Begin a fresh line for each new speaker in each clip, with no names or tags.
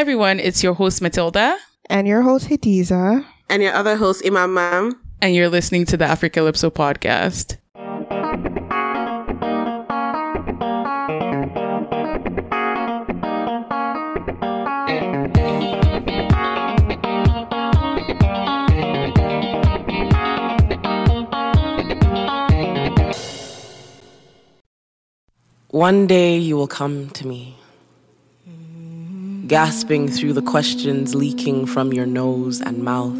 Hi everyone, it's your host Matilda.
And your host Hadiza.
And your other host Imam Mam.
And you're listening to the Africalypso podcast.
One day you will come to me, gasping through the questions leaking from your nose and mouth,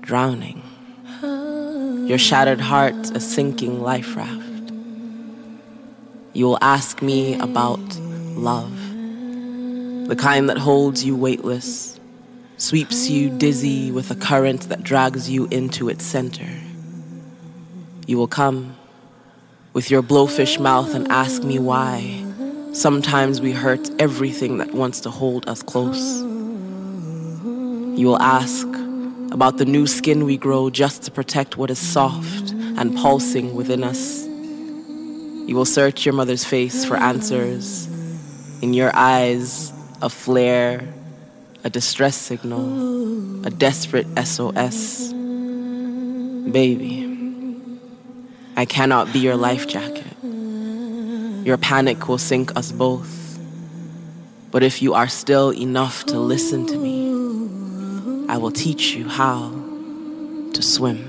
drowning. Your shattered heart a sinking life raft. You will ask me about love, the kind that holds you weightless, sweeps you dizzy with a current that drags you into its center. You will come with your blowfish mouth and ask me why. Sometimes we hurt everything that wants to hold us close. You will ask about the new skin we grow just to protect what is soft and pulsing within us. You will search your mother's face for answers. In your eyes, a flare, a distress signal, a desperate SOS. Baby. I cannot be your life jacket. Your panic will sink us both. But if you are still enough to listen to me, I will teach you how to swim.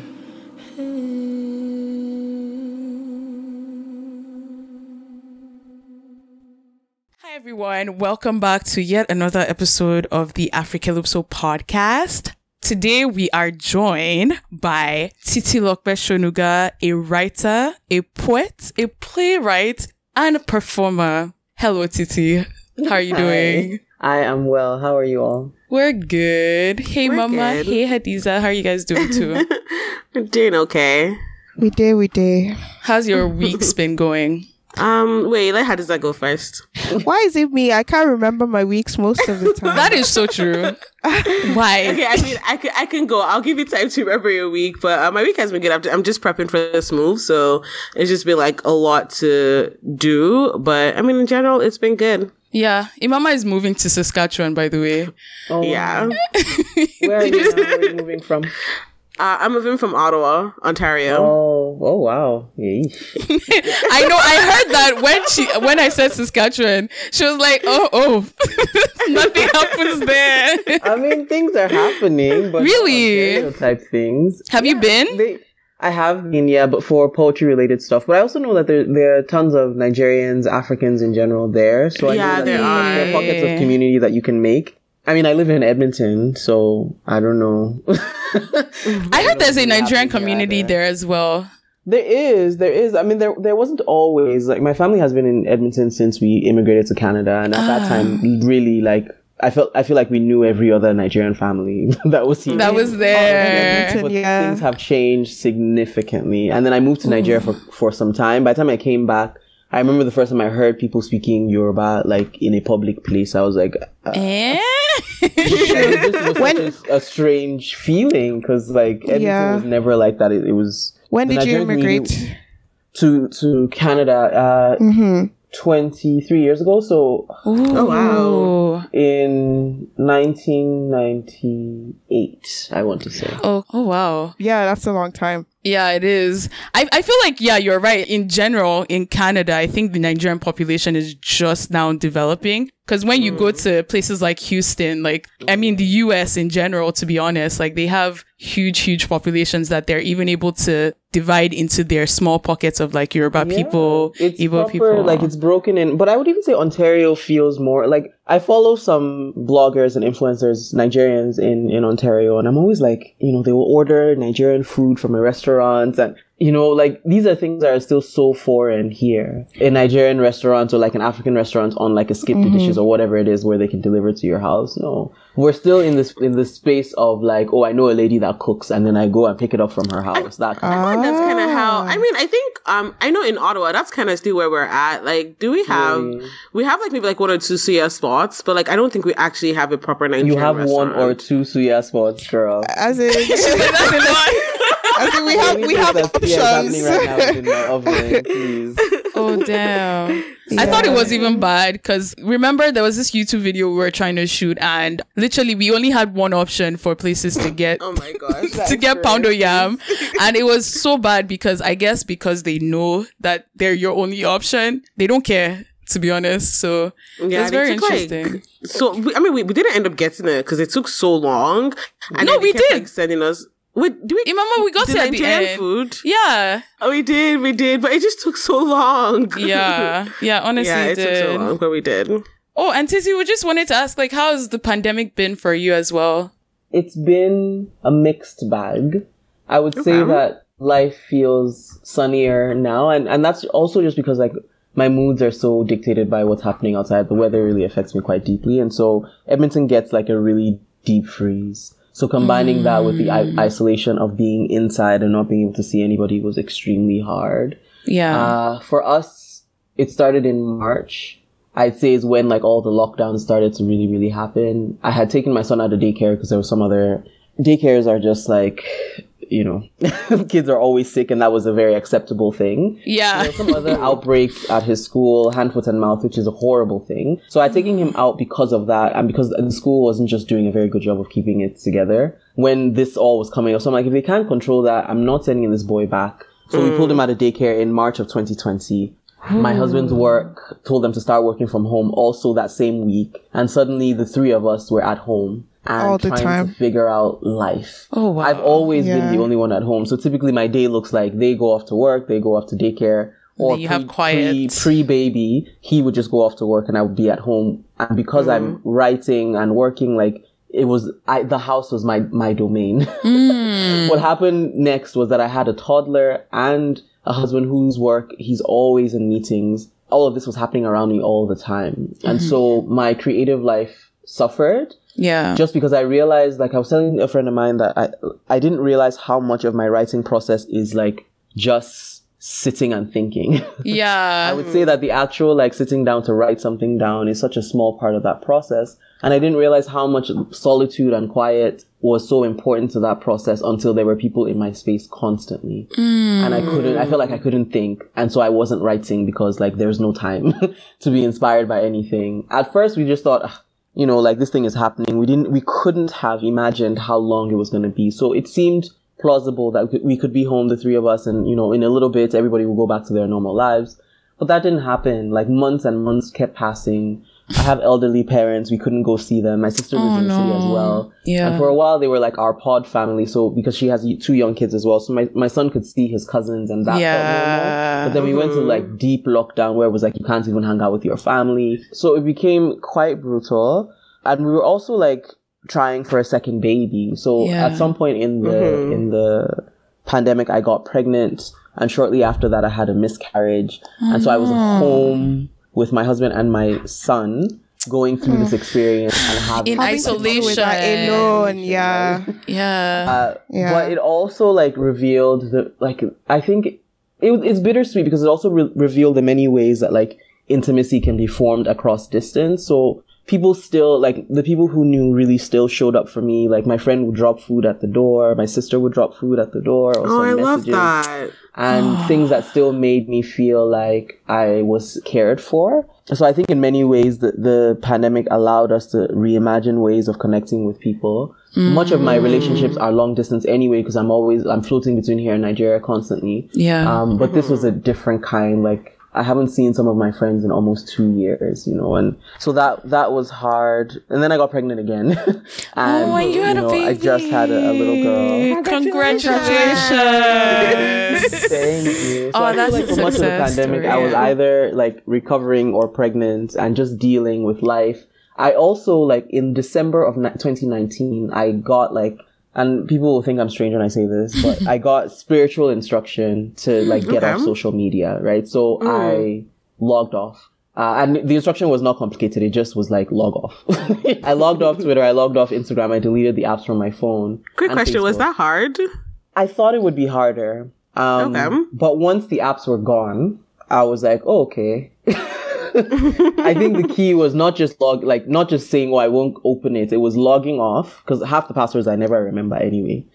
Hi everyone, welcome back to yet another episode of the Africalypso podcast. Today we are joined by Titilope Sonuga, a writer, a poet, a playwright, and a performer. Hello, Titi. How are you
Hi.
doing?
I am well. How are you all?
We're good. Hey,
We're
Mama.
good.
Hey, Hadiza. How are you guys doing too?
I'm doing okay.
We did, we did.
How's your week's been going?
Um, wait, let how does that go first?
Why is it me? I can't remember my weeks most of the time.
That is so true. Why?
Okay, I mean, I can, I can go. I'll give you time to remember your week, but uh, my week has been good. I'm, I'm just prepping for this move, so it's just been like a lot to do. But I mean, in general, it's been good.
Yeah, Imama is moving to Saskatchewan, by the way.
Oh,
Yeah,
Where are you now? Where are you moving from?
Uh, I'm moving from Ottawa, Ontario.
Oh, oh wow.
I know. I heard that when she when I said Saskatchewan, she was like, "Oh, oh, nothing happens there."
I mean, things are happening, but
Really?
type things.
Have you been?
They, I have been, yeah, but for poetry related stuff. But I also know that there there are tons of Nigerians, Africans in general there. So I
Yeah,
know that
there are.
there are pockets of community that you can make. I mean, I live in Edmonton, so I don't know.
I heard there's a Nigerian community there as well.
There is, there is. I mean, there there wasn't always like my family has been in Edmonton since we immigrated to Canada, and at
Ah.
that time, really like I felt I feel like we knew every other Nigerian family that was here.
That was there.
Edmonton.
but
yeah.
things have changed significantly, and then I moved to Nigeria for for some time. By the time I came back, I remember the first time I heard people speaking Yoruba like in a public place. I was like, uh,
Eh?
was such a, strange feeling because like Edmonton
Yeah.
was never like that. It, it was
when did you
Nigerian community-
immigrate?
to to Canada uh,
Mm-hmm.
23 years ago. So
Oh, wow.
in 1998, I want to say.
Oh, oh wow.
Yeah, that's a long time.
Yeah, it is. I, I feel like, yeah, you're right. In general, in Canada, I think the Nigerian population is just now developing. Cause when you go mm. to places like Houston, like, I mean, the US in general, to be honest, like they have huge, huge populations that they're even able to divide into their small pockets of like Yoruba people,
it's
Igbo
proper,
people.
like it's broken in. But I would even say Ontario feels more like I follow some bloggers and influencers, Nigerians in in Ontario, and I'm always like, you know, they will order Nigerian food from a restaurant, and you know, like these are things that are still so foreign here. A Nigerian restaurant or like an African restaurant on like a skip the dishes or whatever it is where they can deliver to your house. No, we're still in this in this space of like, oh, I know a lady that cooks, and then I go and pick it up from her house. That kind of
I feel like that's kind of how.
Ah.
I mean, I think um, I know in Ottawa that's kind of still where we're at. Like, do we have
Really?
we have like maybe like one or two suya spots, but like I don't think we actually have a proper Nigerian.
You have one or two suya spots, girl.
As in, as in, we have we have
Anything that's- yeah,
options.
right now is in my oven, please.
Oh damn. I thought it was even bad because remember there was this YouTube video we were trying to shoot and literally we only had one option for places to get
Oh my gosh.
to get poundo yam and it was so bad because I guess because they know that they're your only option they don't care to be honest so
Yeah,
it's
they
very
took, like-
interesting
So we, I mean, we, we didn't end up getting it because it took so long. And
No, we did.
Like, sending us. Wait, do we?
remember we got
the
to at the end
food.
yeah
Oh, we did, we did, but it just took so long.
yeah yeah honestly
yeah,
it
it took
did.
so long, but we did.
oh and Tizzy we just wanted to ask like how has the pandemic been for you as well
It's been a mixed bag. I would say that life feels sunnier now, and and that's also just because like my moods are so dictated by what's happening outside. The weather really affects me quite deeply, and so Edmonton gets like a really deep freeze. So combining that with the I- isolation of being inside and not being able to see anybody was extremely hard.
yeah
Uh, for us, it started in March. I'd say is when like all the lockdowns started to really, really happen. I had taken my son out of daycare because there was some other daycares are just like, you know, kids are always sick and that was a very acceptable thing.
yeah
There was some other outbreak at his school, hand, foot, and mouth, which is a horrible thing. So I taking him out because of that, and because the school wasn't just doing a very good job of keeping it together. When this all was coming up, so I'm like, if they can't control that, I'm not sending this boy back. So we mm. pulled him out of daycare in March of 2020. My husband's work told them to start working from home also that same week, and suddenly the three of us were at home and
All the
trying
time.
to figure out life.
Oh, wow.
I've always been the only one at home, so typically my day looks like they go off to work, they go off to daycare, or
you have quiet.
pre baby, he would just go off to work and I would be at home. And because I'm
Mm-hmm.
writing and working, like it was, I, the house was my, my domain.
Mm.
what happened next was that I had a toddler and a husband whose work, he's always in meetings. All of this was happening around me all the time. And
Mm-hmm.
so my creative life suffered
yeah
just because I realized, like I was telling a friend of mine that I I didn't realize how much of my writing process is like just sitting and thinking.
yeah
I would say that the actual like sitting down to write something down is such a small part of that process. And I didn't realize how much solitude and quiet was so important to that process until there were people in my space constantly. And I couldn't, I felt like I couldn't think. And so I wasn't writing because like there's no time to be inspired by anything. At first we just thought, "Ah, you know, like this thing is happening. We didn't, we couldn't have imagined how long it was going to be. So it seemed plausible that we could, be home, the three of us, and, you know, in a little bit, everybody will go back to their normal lives. But that didn't happen. Like months and months kept passing. I have elderly parents. We couldn't go see them. My sister lives
Oh,
in the oh, city as well.
Yeah.
And for a while, they were like our pod family. So because she has two young kids as well, so my, my son could see his cousins and that.
Yeah.
But then we went to mm-hmm. like deep lockdown where it was like you can't even hang out with your family. So it became quite brutal. And we were also like trying for a second baby. So
Yeah.
at some point in the in the pandemic I got pregnant and shortly after that I had a miscarriage. And so I was home with my husband and my son going through this experience and having
In
Having to deal with
isolation.
alone, yeah.
yeah
uh,
Yeah.
But it also like revealed the like I think it was it's bittersweet because it also re- revealed the many ways that like intimacy can be formed across distance. So people still like the people who knew really still showed up for me. Like my friend would drop food at the door, my sister would drop food at the door. Or
Oh, I
send
love
messages
that.
and things that still made me feel like I was cared for. So I think in many ways the, the pandemic allowed us to reimagine ways of connecting with people. Much of my relationships are long distance anyway because I'm always I'm floating between here and Nigeria constantly.
yeah
Um, but this was a different kind. Like I haven't seen some of my friends in almost two years, you know, and so that that was hard. And then I got pregnant again. and,
oh and you had
know,
a baby
I just had a, a little girl.
congratulations
Thank you. So
Oh,
I feel like for much of the pandemic,
story,
I was either like recovering or pregnant and just dealing with life. I also like in December of ni- 2019, I got like, and people will think I'm strange when I say this, but I got spiritual instruction to like get
Okay.
off social media, right? So
Mm.
I logged off. Uh, and the instruction was not complicated. It just was like log off. I logged off Twitter. I logged off Instagram. I deleted the apps from my phone.
Quick question: Was that hard?
I thought it would be harder. Um,
Okay.
But once the apps were gone, I was like, oh, okay. I think the key was not just log, like not just saying, "Oh, I won't open it." It was logging off because half the passwords I never remember anyway,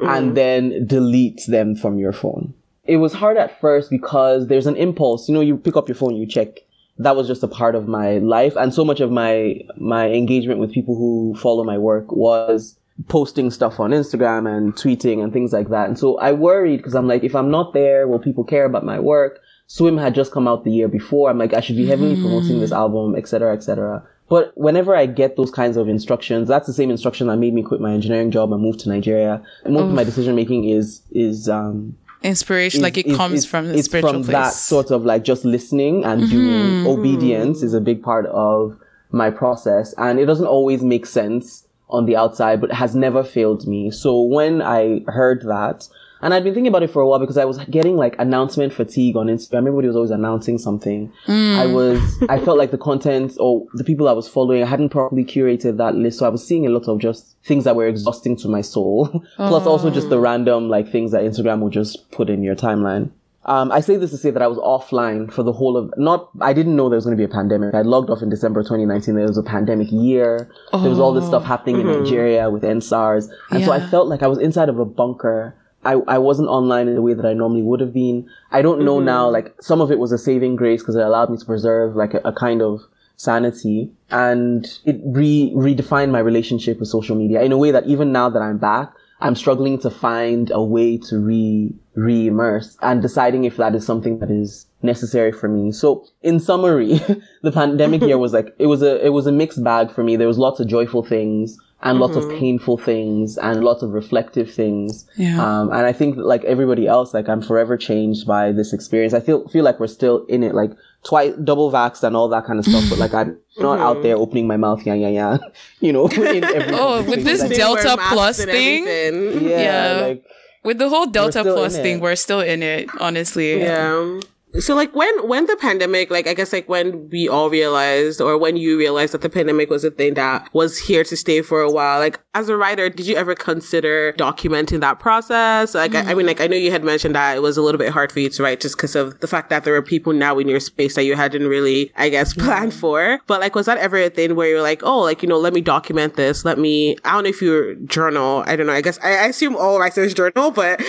and mm. then delete them from your phone. it was hard at first because there's an impulse. You know, you pick up your phone, you check. That was just a part of my life, and so much of my my engagement with people who follow my work was posting stuff on Instagram and tweeting and things like that. And so I worried because I'm like, if I'm not there, will people care about my work? Swim had just come out the year before. I'm like, I should be heavily promoting this album, etc., etc. But whenever I get those kinds of instructions, that's the same instruction that made me quit my engineering job and move to Nigeria. And most of my decision making is is um
Inspiration,
is-
like it
is-
comes
is-
from the
it's
spiritual
from
place.
that sort of like just listening and doing obedience is a big part of my process and it doesn't always make sense on the outside but it has never failed me so when i heard that and I'd been thinking about it for a while because I was getting like announcement fatigue on Instagram. Everybody was always announcing something. I was, I felt like the content or the people I was following, I hadn't properly curated that list. So I was seeing a lot of just things that were exhausting to my soul. Plus also just the random like things that Instagram will just put in your timeline. Um, I say this to say that I was offline for the whole of not. I didn't know there was going to be a pandemic. I logged off in December 2019. There was a pandemic year. There was all this stuff happening in Nigeria with EndSARS, and so I felt like I was inside of a bunker. I, I wasn't online in the way that I normally would have been. I don't know mm-hmm. now. Like some of it was a saving grace because it allowed me to preserve like a, a kind of sanity, and it re redefined my relationship with social media in a way that even now that I'm back, I'm struggling to find a way to re re-immerse and deciding if that is something that is necessary for me. So in summary, the pandemic year was like it was a it was a mixed bag for me. There was lots of joyful things and lots of painful things and lots of reflective things.
Yeah.
Um, and I think like everybody else, like I'm forever changed by this experience. I feel feel like we're still in it, like twice double vaxxed and all that kind of stuff. But like I'm not out there opening my mouth, yeah, yeah, yeah. You know, in every
Oh, with this
like,
Delta
Wear masks
Plus
and
thing?
yeah,
yeah.
like
With the whole Delta Plus thing,
it.
we're still in it, honestly.
Yeah. So like when when the pandemic, like I guess like when we all realized or when you realized that the pandemic was a thing that was here to stay for a while, like as a writer, did you ever consider documenting that process? Like I, I mean, like I know you had mentioned that it was a little bit hard for you to write just because of the fact that there were people now in your space that you hadn't really, I guess, planned for. But like, was that ever a thing where you're like, oh, like you know, let me document this. Let me. I don't know if you journal. I don't know. I guess I, I assume all writers journal, but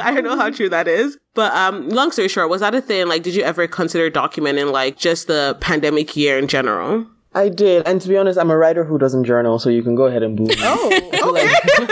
I don't know how true that is. But um, long story short, was that a thing? Like, did you ever consider documenting like just the pandemic year in general?
I did, and to be honest, I'm a writer who doesn't journal, so you can go ahead and boo me.
Oh, okay.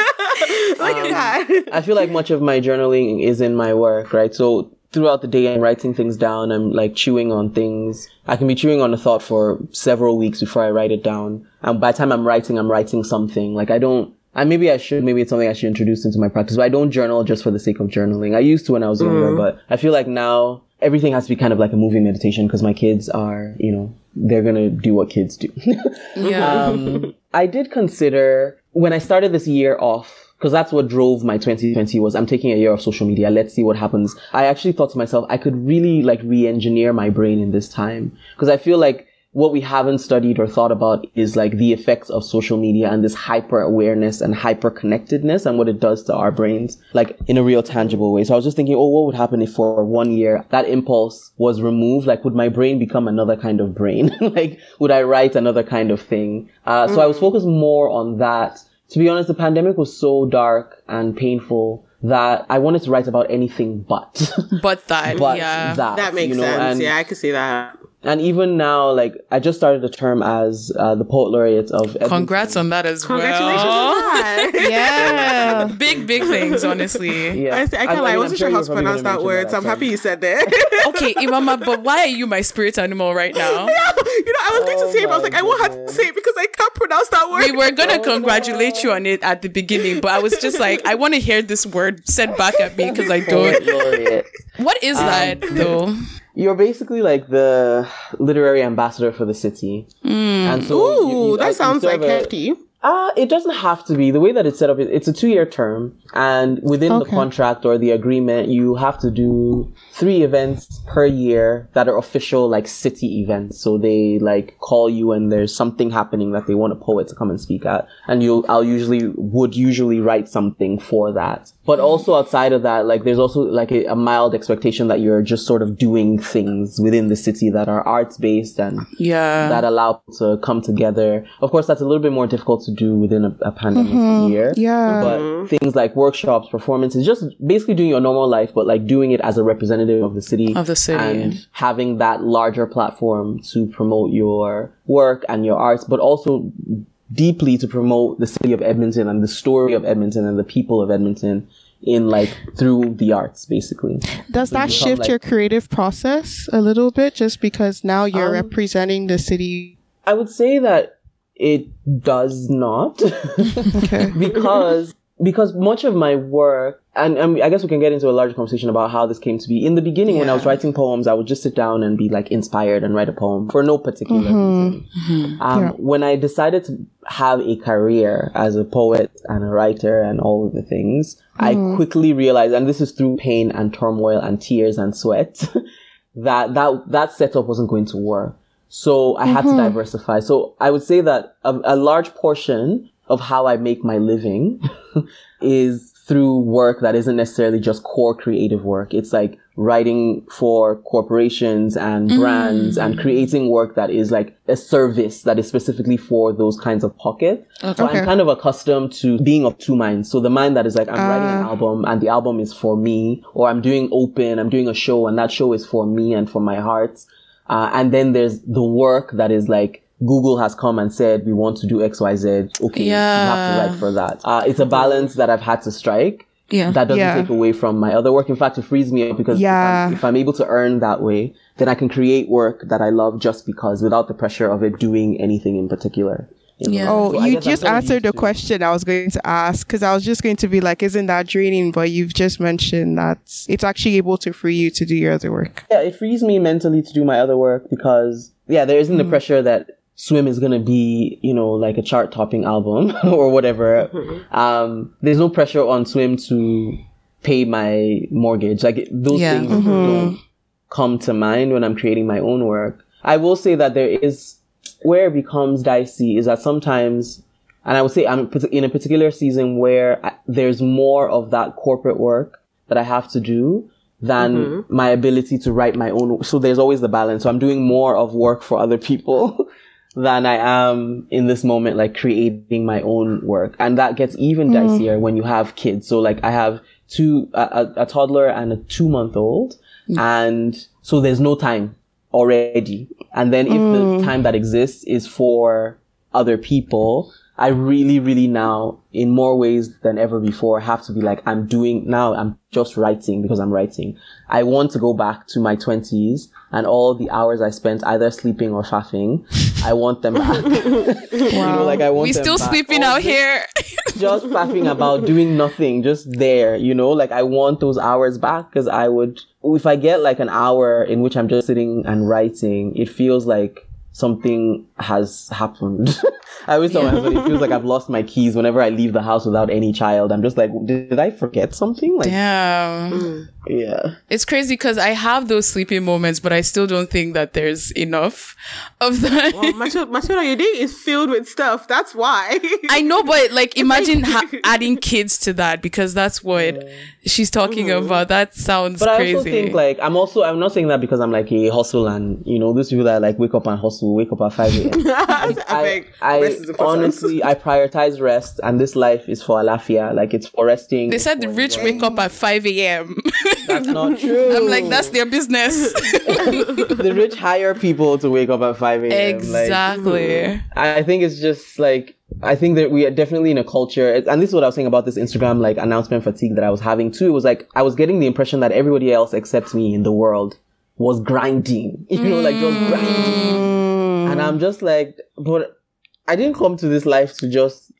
Look at that.
I feel like much of my journaling is in my work, right? So throughout the day, I'm writing things down. I'm like chewing on things. I can be chewing on a thought for several weeks before I write it down. And by the time I'm writing, I'm writing something. Like I don't, and maybe I should, maybe it's something I should introduce into my practice, but I don't journal just for the sake of journaling. I used to when I was younger, but I feel like now everything has to be kind of like a moving meditation because my kids are, you know, they're gonna do what kids do.
Yeah.
um, I did consider when I started this year off because that's what drove my 2020 was I'm taking a year of social media. Let's see what happens. I actually thought to myself I could really like re-engineer my brain in this time because I feel like what we haven't studied or thought about is like the effects of social media and this hyper awareness and hyper connectedness and what it does to our brains, like in a real tangible way. So I was just thinking, oh, what would happen if for one year that impulse was removed? Like, would my brain become another kind of brain? like, would I write another kind of thing? Uh, so I was focused more on that. To be honest, the pandemic was so dark and painful that I wanted to write about anything but,
but that,
but
yeah.
that.
That makes
you know,
sense.
and-
yeah, I could see that.
And even now, like I just started a term as uh, the poet laureate of. Edmonton.
Congrats on that as
Congratulations
well.
on that.
Yeah.
Big, big things, honestly.
Yeah,
I, I can't
mean,
lie. I
I'm
wasn't
sure
sure how to pronounce
gonna
that word, so I'm
so-
happy you said that.
Okay, Imama, but why are you my spirit animal right now?
you know, I was going to
Oh
say it, but I was
my
like, I won't have to say it because I can't pronounce that word.
We were gonna congratulate you on it at the beginning, but I was just like, I want to hear this word said back at me because I don't.
laureate.
What is that though?
You're basically like the literary ambassador for the city. And so
Ooh,
you- you- uh,
that
you
sounds like
a-
hefty.
Uh, it doesn't have to be. The way that it's set up, it's a two-year term, and within the contract or the agreement, you have to do three events per year that are official, like city events. So they like call you and there's something happening that they want a poet to come and speak at, and you, I'll usually would usually write something for that. But also outside of that, like there's also like a, a mild expectation that you're just sort of doing things within the city that are arts based and
Yeah.
that allow to come together. Of course, that's a little bit more difficult to to do within a, a pandemic year.
Yeah.
But things like workshops, performances, just basically doing your normal life, but like doing it as a representative of the city.
Of the city.
And having that larger platform to promote your work and your arts, but also deeply to promote the city of Edmonton and the story of Edmonton and the people of Edmonton in like through the arts basically.
Does that
become,
shift
like-
your creative process a little bit just because now you're
Um,
representing the city?
I would say that it does not
Okay.
because because much of my work and, and I guess we can get into a larger conversation about how this came to be. In the beginning, when I was writing poems, I would just sit down and be like inspired and write a poem for no particular mm-hmm. reason. Mm-hmm. Um,
Yeah.
When I decided to have a career as a poet and a writer and all of the things, I mm-hmm. quickly realized, and this is through pain and turmoil and tears and sweat, that that that setup wasn't going to work. So I had to mm-hmm. diversify. So I would say that a, a large portion of how I make my living is through work that isn't necessarily just core creative work. It's like writing for corporations and mm. brands and creating work that is like a service that is specifically for those kinds of pockets.
Okay.
So I'm kind of accustomed to being of two minds. So the mind that is like, I'm writing an uh. album and the album is for me, or I'm doing open, I'm doing a show and that show is for me and for my heart. Uh, and then there's the work that is like, Google has come and said, we want to do X, Y, Z. Okay. You have to write for that. Uh, it's a balance that I've had to strike.
Yeah.
That doesn't
Yeah.
take away from my other work. In fact, it frees me up because if, I'm, if I'm able to earn that way, then I can create work that I love just because without the pressure of it doing anything in particular.
Yeah.
Oh,
So
you just answered the question I was going to ask because I was just going to be like, isn't that draining? But you've just mentioned that it's actually able to free you to do your other work.
Yeah, it frees me mentally to do my other work because, yeah, there isn't the mm. pressure that Swim is going to be, you know, like a chart topping album or whatever. Mm-hmm. Um, there's no pressure on Swim to pay my mortgage. Like those
Yeah.
things mm-hmm. don't come to mind when I'm creating my own work. I will say that there is where it becomes dicey is that sometimes, and I would say I'm in a particular season where I, there's more of that corporate work that I have to do than mm-hmm. my ability to write my own. So there's always the balance. So I'm doing more of work for other people than I am in this moment, like creating my own work. And that gets even mm-hmm. dicier when you have kids. So like I have two, a, a, a toddler and a two month old. And so there's no time already. And then if the mm. time that exists is for other people, I really, really now, in more ways than ever before, have to be like, I'm doing now, I'm just writing because I'm writing. I want to go back to my twenties and all the hours I spent either sleeping or faffing. I want them back. you know, like I want
we
them
still
back.
sleeping
All
out
this-
here.
just faffing about doing nothing, just there, you know, like I want those hours back because I would, if I get like an hour in which I'm just sitting and writing, it feels like something has happened. I always tell my husband it feels like I've lost my keys whenever I leave the house without any child. I'm just like, did, did I forget something? Like,
Damn.
yeah.
It's crazy because I have those sleeping moments, but I still don't think that there's enough of that.
Well, Matilda, Matilda, your day is filled with stuff. That's why.
I know, but like, imagine ha- adding kids to that because that's what she's talking mm-hmm. about. That sounds
But
crazy.
I also think like I'm also I'm not saying that because I'm like a hustle and you know those people that like wake up and hustle, wake up at five a.m.
I,
I, I
rest is
honestly I prioritize rest and this life is for alafia. Like it's for resting.
they said the rich
enjoying.
wake up at 5 a.m.
That's not true.
I'm like, that's their business.
the rich hire people to wake up at five a.m. Like,
exactly. Hmm.
I think it's just like I think that we are definitely in a culture, and this is what I was saying about this Instagram like announcement fatigue that I was having too. It was like I was getting the impression that everybody else except me in the world was grinding, you know, like just mm. grinding, and I'm just like, but I didn't come to this life to just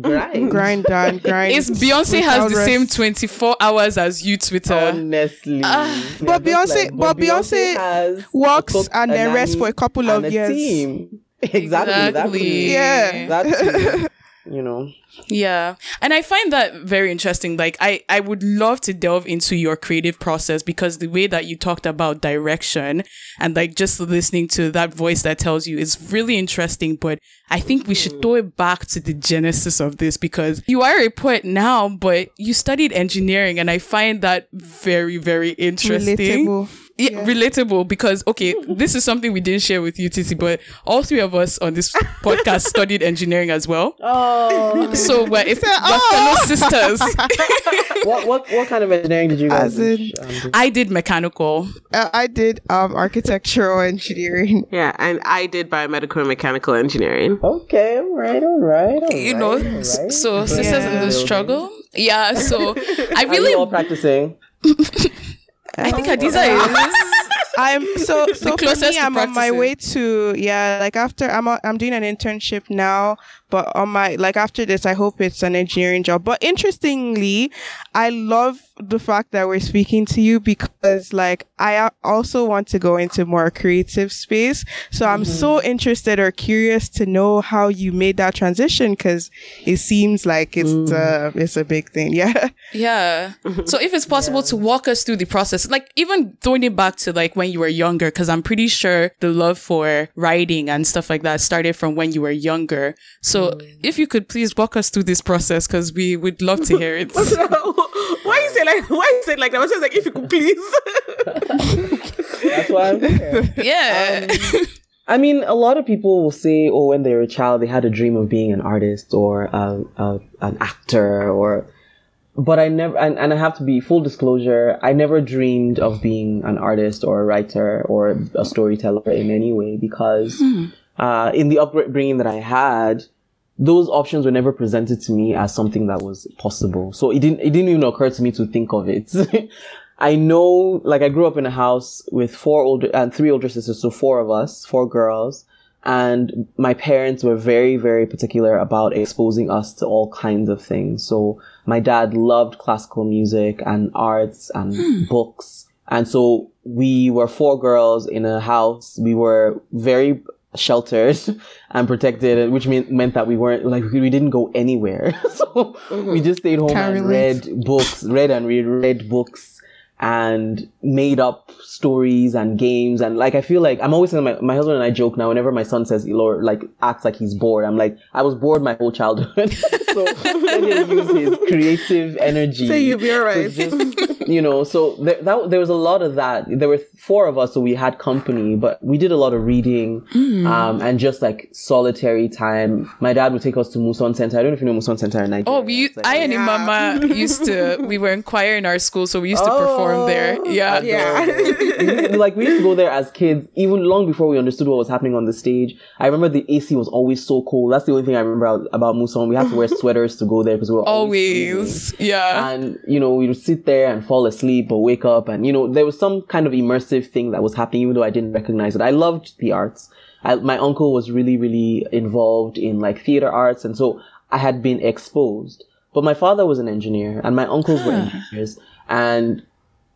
grind.
Grind down, grind.
It's Beyonce has the
rest.
same 24 hours as you, Twitter.
Honestly.
Ah.
Yeah,
But
just
Beyonce- but Beyonce
has
works
cook,
and then rests for a couple of
a
years.
Team. Exactly.
Exactly.
Yeah.
That too. That too. You know.
Yeah. And I find that very interesting. Like I, I would love to delve into your creative process because the way that you talked about direction and like just listening to that voice that tells you is really interesting. But I think we should hmm. throw it back to the genesis of this because you are a poet now, but you studied engineering and I find that very, very interesting.
Relatable.
Yeah, relatable because okay, this is something we didn't share with you, Titi, but all three of us on this podcast studied engineering as well.
Oh,
So we're, if, we're fellow sisters.
what what what kind of engineering did you guys?
As in-
um, do?
I did mechanical.
Uh, I did um architectural engineering.
Yeah, and I did biomedical and mechanical engineering.
Okay, all right, all right. all
You
right,
know,
right.
so sisters in the struggle. Yeah, so I
Are
really,
you all practicing?
I think Hadiza is.
I'm so so for
closest
me, I'm on my way to yeah. Like after I'm on, I'm doing an internship now, but on my like after this, I hope it's an engineering job. But interestingly, I love the fact that we're speaking to you because like I also want to go into more creative space. So I'm mm-hmm. so interested or curious to know how you made that transition because it seems like it's mm. uh it's a big thing. Yeah.
Yeah. Mm-hmm. So if it's possible to walk us through the process, like even throwing it back to like when you were younger, because I'm pretty sure the love for writing and stuff like that started from when you were younger. So mm. if you could please walk us through this process, because we would love to hear it.
why you say like why you say like that? I was just like if you could please.
That's why I'm here.
yeah.
I mean, a lot of people will say, "Oh, when they were a child, they had a dream of being an artist or a, a, an actor," or. But I never, and, and I have to be full disclosure. I never dreamed of being an artist or a writer or a storyteller in any way because uh, in the upbringing that I had, those options were never presented to me as something that was possible. So it didn't, it didn't even occur to me to think of it. I know, like I grew up in a house with four older and three older sisters, so four of us, four girls. And my parents were very, very particular about exposing us to all kinds of things. So my dad loved classical music and arts and hmm. books. And so we were four girls in a house. We were very sheltered and protected, which meant, meant that we weren't like, we didn't go anywhere. so we mm-hmm. just stayed home
Can't
and
relate.
read books, read and read, read books and made up stories and games. And like, I feel like I'm always saying my, my husband and I joke now whenever my son says, or like acts like he's bored. I'm like, I was bored my whole childhood. so let him use his creative energy.
So you'll be alright.
you know, so there, that, there was a lot of that. There were four of us, so we had company, but we did a lot of reading, um, and just like solitary time. My dad would take us to Muson Center. I don't know if you know Muson Center in Nigeria.
Oh, we,
It's like-
I and Mama used to, we were in choir in our school, so we used to perform there.
Oh,
Yeah.
Yeah.
like we used to go there as kids, even long before we understood what was happening on the stage. I remember the AC was always so cold. That's the only thing I remember out- about Muson. We had to wear sweaters to go there because we were always.
Always. Yeah.
And you know, we would sit there and fall asleep or wake up, and you know, there was some kind of immersive thing that was happening, even though I didn't recognize it. I loved the arts. I, my uncle was really, really involved in like theater arts, and so I had been exposed. But my father was an engineer, and my uncles were engineers, and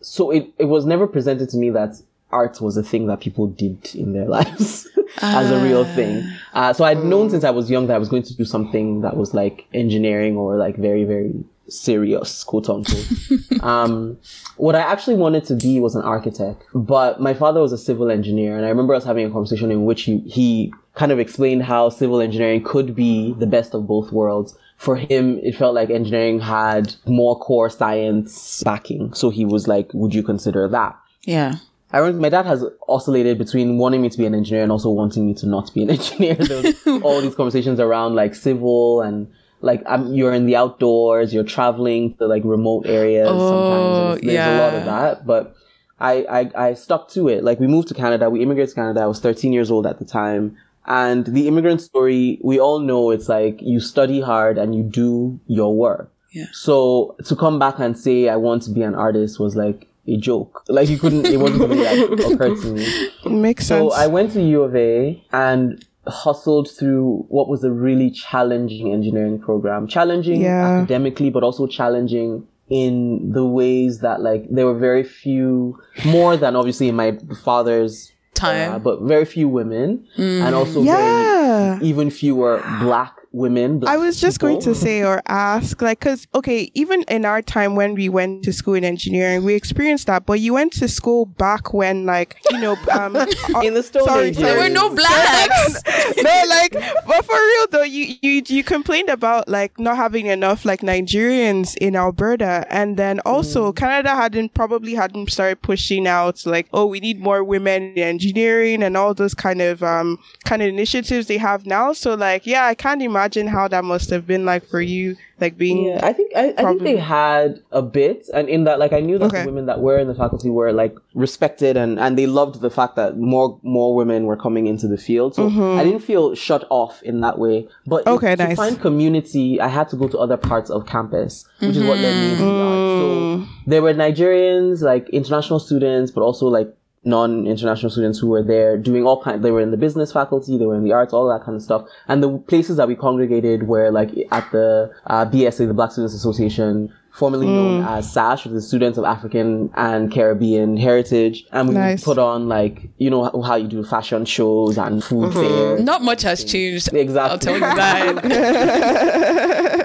so it, it was never presented to me that art was a thing that people did in their lives as a real thing. Uh, so I'd known since I was young that I was going to do something that was like engineering or like very, very serious, quote unquote. um, what I actually wanted to be was an architect, but my father was a civil engineer. And I remember us having a conversation in which he, he kind of explained how civil engineering could be the best of both worlds. For him, it felt like engineering had more core science backing. So he was like, would you consider that?
Yeah.
I remember my dad has oscillated between wanting me to be an engineer and also wanting me to not be an engineer. All these conversations around like civil and like I'm, you're in the outdoors, you're traveling to like remote areas
Oh,
sometimes. There's a lot of that, but I, I, I stuck to it. Like we moved to Canada, we immigrated to Canada. I was 13 years old at the time. And the immigrant story, we all know it's like you study hard and you do your work.
Yeah.
So to come back and say I want to be an artist was like a joke. Like you couldn't, it wasn't something that occurred to me.
Makes sense. So.
I went to U of A and hustled through what was a really challenging engineering program. Challenging
Yeah.
academically, but also challenging in the ways that like there were very few, more than obviously in my father's
Time.
era, but very few women and also
Yeah.
very even fewer black women. black
I was just going to say or ask, like, because, okay, even in our time when we went to school in engineering, we experienced that, but you went to school back when, like, you know, um,
in the Stone
sorry, sorry.
There were no blacks.
no, like, but for real though, you, you, you complained about, like, not having enough, like, Nigerians in Alberta. And then also, Canada hadn't, probably hadn't started pushing out, like, oh, we need more women in engineering and all those kind of, um, kind of initiatives they have now. So, like, yeah, I can't imagine how that must have been like for you, like, being.
Yeah, I think I, I think
Probably.
they had a bit, and in that, like, I knew that
Okay.
the women that were in the faculty were like respected, and and they loved the fact that more more women were coming into the field. So I didn't feel shut off in that way. But
Mm-hmm. Okay,
to
nice.
find community, I had to go to other parts of campus, which is what led me to the arts.
Mm.
So there were Nigerians, like international students, but also like non-international students who were there doing all kind they were in the business faculty they were in the arts all that kind of stuff and the places that we congregated were like at the uh, bsa the black students association formerly known as sash which is students of african and caribbean heritage and we
Nice.
put on like you know how, how you do fashion shows and food fairs
Not much has changed.
Exactly.
I'll tell you that.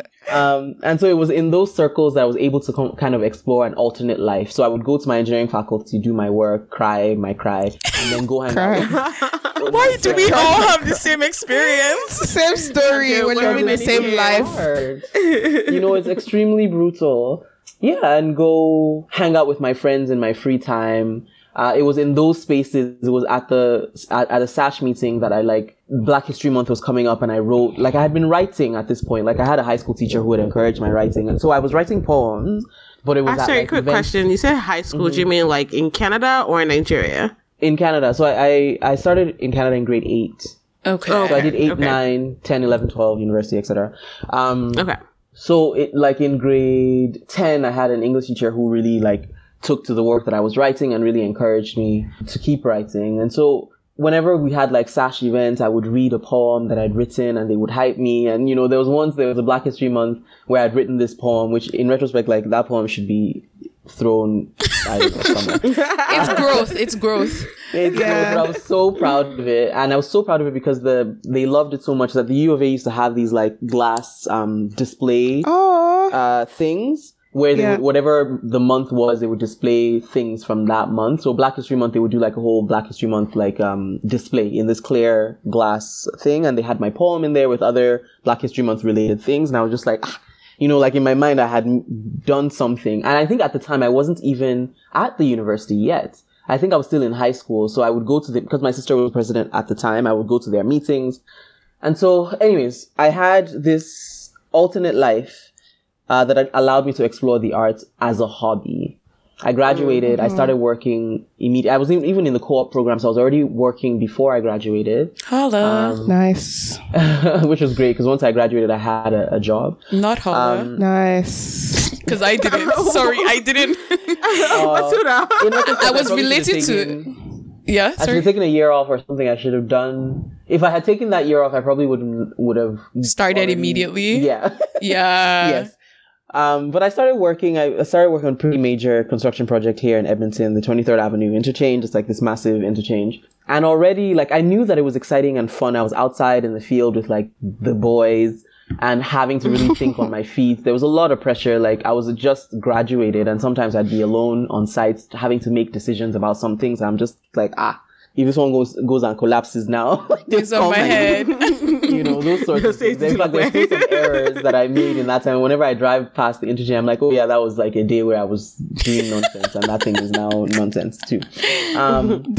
Um, and so it was in those circles that I was able to com- kind of explore an alternate life. So I would go to my engineering faculty, do my work, cry my cry, and then go hang out.
Why do we all have the same experience?
Same story
Okay,
when
well,
you're in the same life.
hard. you know, it's extremely brutal. Yeah, and go hang out with my friends in my free time. Uh, it was in those spaces. It was at the at, at a sash meeting that I like. Black History Month was coming up, and I wrote like I had been writing at this point. Like I had a high school teacher who would encourage my writing, and so I was writing poems. But it was
Ah,
at,
sorry,
like,
quick
events-
question. You said high school. Do you mean like in Canada or in Nigeria?
in Canada. So I, I, I started in Canada in grade eight.
Okay.
So I did 8,
Okay.
nine, ten, eleven, twelve, 9, 10, 11, 12, university, etc. Um,
Okay.
so it, like in grade 10, I had an English teacher who really like took to the work that I was writing and really encouraged me to keep writing. And so whenever we had like sash events, I would read a poem that I'd written and they would hype me. And, you know, there was once, there was a Black History Month where I'd written this poem, which in retrospect, like that poem should be thrown, know, somewhere.
It's growth. It's growth.
It's
Yeah.
but I was so proud of it, and I was so proud of it because the they loved it so much that the U of A used to have these like glass um display uh things where they
Yeah.
would, whatever the month was, they would display things from that month. So Black History Month, they would do like a whole Black History Month like um display in this clear glass thing, and they had my poem in there with other Black History Month related things, and I was just like. Ah, you know, like in my mind, I had done something. And I think at the time I wasn't even at the university yet. I think I was still in high school. So I would go to the, because my sister was president at the time, I would go to their meetings. And so, anyways, I had this alternate life, uh, that allowed me to explore the arts as a hobby. I graduated. I mm-hmm. started working immediately. I was even, even in the co-op program, so I was already working before I graduated,
Holla.
Um, nice,
which was great because once I graduated, I had a, a job.
Not holla.
Um, nice.
Because I didn't. Sorry, I didn't.
Uh, Matura.
In retrospect,
I was
probably should have
related to-
taken-
yeah,
I should have taken a year off or something. I should have done. If I had taken that year off, I probably would would have
Started
already-
immediately.
Yeah.
Yeah.
yes. Um, but I started working. I started working on a pretty major construction project here in Edmonton, the 23rd Avenue interchange. It's like this massive interchange. And already, like, I knew that it was exciting and fun. I was outside in the field with like the boys and having to really think on my feet. There was a lot of pressure. Like, I was just graduated, and sometimes I'd be alone on site, having to make decisions about some things. I'm just like, ah, if this one goes goes and collapses now,
It's on
call
my head.
you know, those sorts of things. In
to
fact, there's still some errors that I made in that time. Whenever I drive past the interchange, I'm like, oh yeah, that was like a day where I was doing nonsense, and that thing is now nonsense too. Um,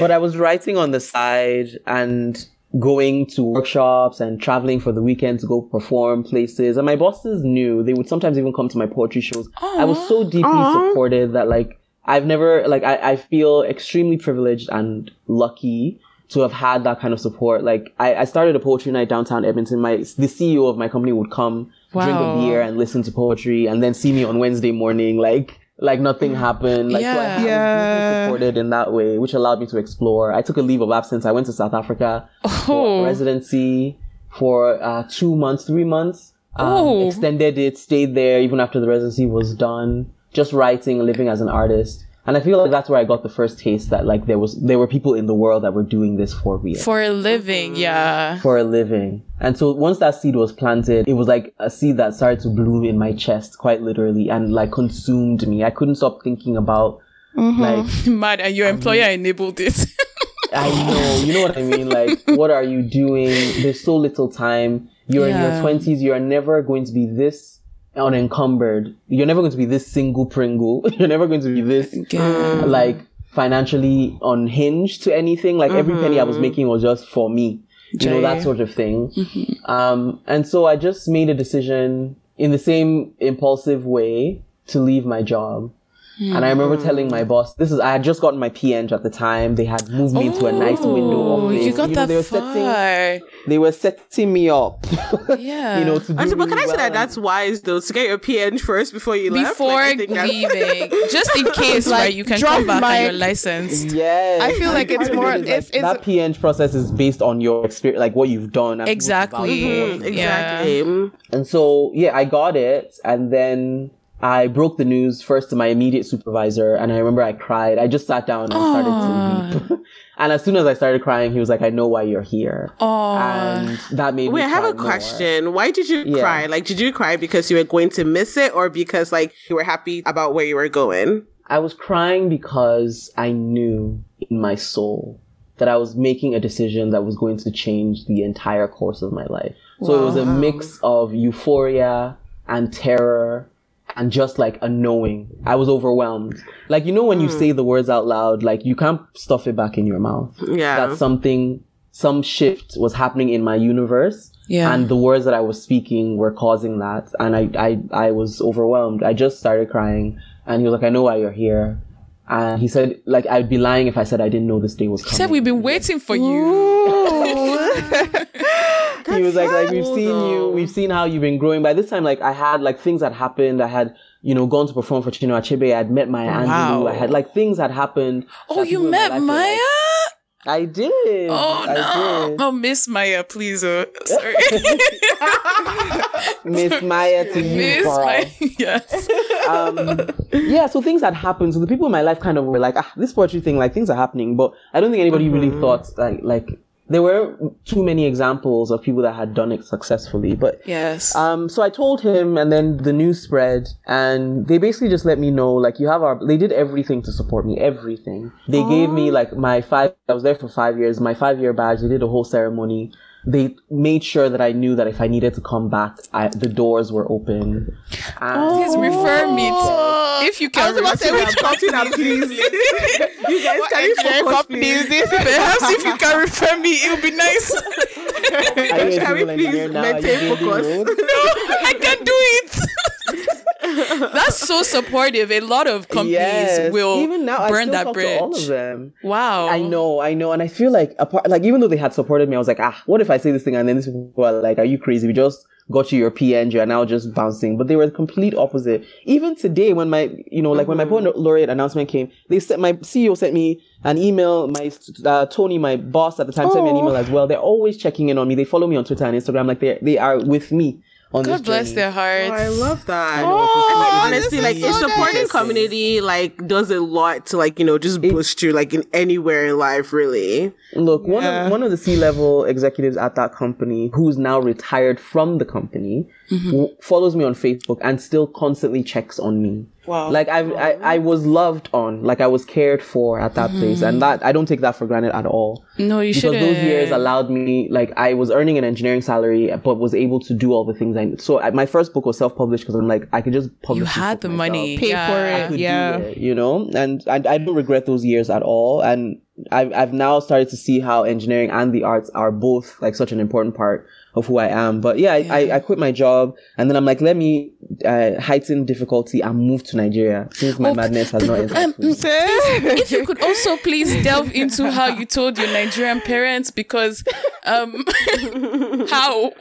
but I was writing on the side and going to workshops and traveling for the weekend to go perform places. And my bosses knew they would sometimes even come to my poetry shows. I was so deeply
Aw.
supported that like I've never like I, I feel extremely privileged and lucky to have had that kind of support. Like I, I started a poetry night downtown Edmonton. My the CEO of my company would come drink a beer and listen to poetry and then see me on Wednesday morning like like nothing happened. Like so I,
Yeah.
I was
Yeah.
supported in that way, which allowed me to explore. I took a leave of absence. I went to South Africa for
Oh.
residency for uh, two months, three months. Um,
Oh.
Extended it, stayed there even after the residency was done. Just writing, living as an artist. And I feel like that's where I got the first taste that like there was there were people in the world that were doing this for real.
For a living, mm. yeah.
for a living. And so once that seed was planted, it was like a seed that started to bloom in my chest, quite literally, and like consumed me. I couldn't stop thinking about mm-hmm. like
Mad, and your employer enabled it.
I know, you know what I mean? Like, what are you doing? There's so little time. You're in your twenties. You are never going to be this unencumbered. You're never going to be this single Pringle. You're never going to be this mm. like financially unhinged to anything. Like every penny I was making was just for me. You know, that sort of thing. Um, and so I just made a decision in the same impulsive way to leave my job. And I remember telling my boss, this is, I had just gotten my P.Eng at the time. They had moved me into a nice window
Oh,
office.
you got
know,
that
they were
far.
setting, they were setting me up.
Yeah.
you know, to do
I said, but can I say
well.
that that's wise though to get your PN first before you left?
Before
Like, I think that's-
leaving, just in case,
Like,
right? You can
drop
come back
my-
and you're licensed.
Yes.
I feel like it's
part of
more-
it is, like,
it's- it's-
that P.Eng process is based on your experience, like what you've done.
Exactly.
valuable.
Mm, exactly. Mm.
And so, yeah, I got it. And then I broke the news first to my immediate supervisor. And I remember I cried. I just sat down and started to weep. and as soon as I started crying, he was like, I know why you're here. And that made me
Wait,
me
I have a
more.
question. Why did you
Yeah.
cry? Like, did you cry because you were going to miss it or because, like, you were happy about where you were going?
I was crying because I knew in my soul that I was making a decision that was going to change the entire course of my life. So it was a mix of euphoria and terror and just like a knowing. I was overwhelmed. Like, you know, when you hmm. say the words out loud, like you can't stuff it back in your mouth.
Yeah.
That something, some shift was happening in my universe.
Yeah.
And the words that I was speaking were causing that. And I, I, I was overwhelmed. I just started crying. And he was like, I know why you're here. And he said, like, I'd be lying if I said I didn't know this day was coming.
He said we've been waiting for you.
he was like, like we've seen you, we've seen how you've been growing. By this time, like I had like things that happened. I had you know gone to perform for Chinua Achebe. I had met Maya Angelou. I had like things had happened.
Oh, you met Maya?
like, I did.
Oh
I
no!
did.
Oh, Miss Maya, please. Oh, sorry,
Miss Maya to you,
Miss. Maya. Yes.
um, yeah, so things had happened. So the people in my life kind of were like, ah, this poetry thing, like things are happening. But I don't think anybody really thought like like there were too many examples of people that had done it successfully. But
Yes.
Um, so I told him, and then the news spread, and they basically just let me know, like, you have our, they did everything to support me, everything. They gave me, like, my five, I was there for five years, my five year badge, they did a whole ceremony. They made sure that I knew that if I needed to come back, I, the doors were open. And oh.
Please refer me to oh. if you can.
I was about to say which
me-
company that please.
You guys,
What
can you
engineering
focus,
company is
please?
this?
Perhaps if you can refer me, it would be nice.
Are
Can we please
now? Are
maintain focus?
roads?
I can't do it. That's so supportive. A lot of companies
Yes.
will
even now,
burn that bridge.
all of them.
Wow.
I know, I know, and I feel like apart, like even though they had supported me, I was like, ah, what if I say this thing and then these people are like, are you crazy? We just got you your P.Eng and now just bouncing. But they were the complete opposite. Even today, when my, you know, like when my poet laureate announcement came, they sent my CEO sent me an email. My uh, Tony, my boss at the time, sent me an email as well. They're always checking in on me. They follow me on Twitter and Instagram. Like they they are with me on this
God bless
journey.
their
Oh,
hearts.
I love that.
know, it's just-
And, like,
it's
honestly, like
so
a supporting
nice.
community like does a lot to like you know just boost you like in anywhere in life, really.
Look, one of one of the C level executives at that company, who's now retired from the company, Mm-hmm. w- follows me on Facebook and still constantly checks on me.
Wow.
Like I, I, I was loved on, like I was cared for at that mm-hmm. place, and that I don't take that for granted at all.
no, you
Because
shouldn't.
those years allowed me, like I was earning an engineering salary, but was able to do all the things I. So I, my first book was self published because I'm like I could just publish.
you had the
myself
money.
Pay
yeah.
for
I
it.
could
Yeah.
do it, you know, and I, I don't regret those years at all. And I've, I've now started to see how engineering and the arts are both like such an important part of who I am. But yeah, I, I, I quit my job and then I'm like, let me uh, heighten difficulty and move to Nigeria since my madness has not entered.
Um, if you could also please delve into how you told your Nigerian parents because um how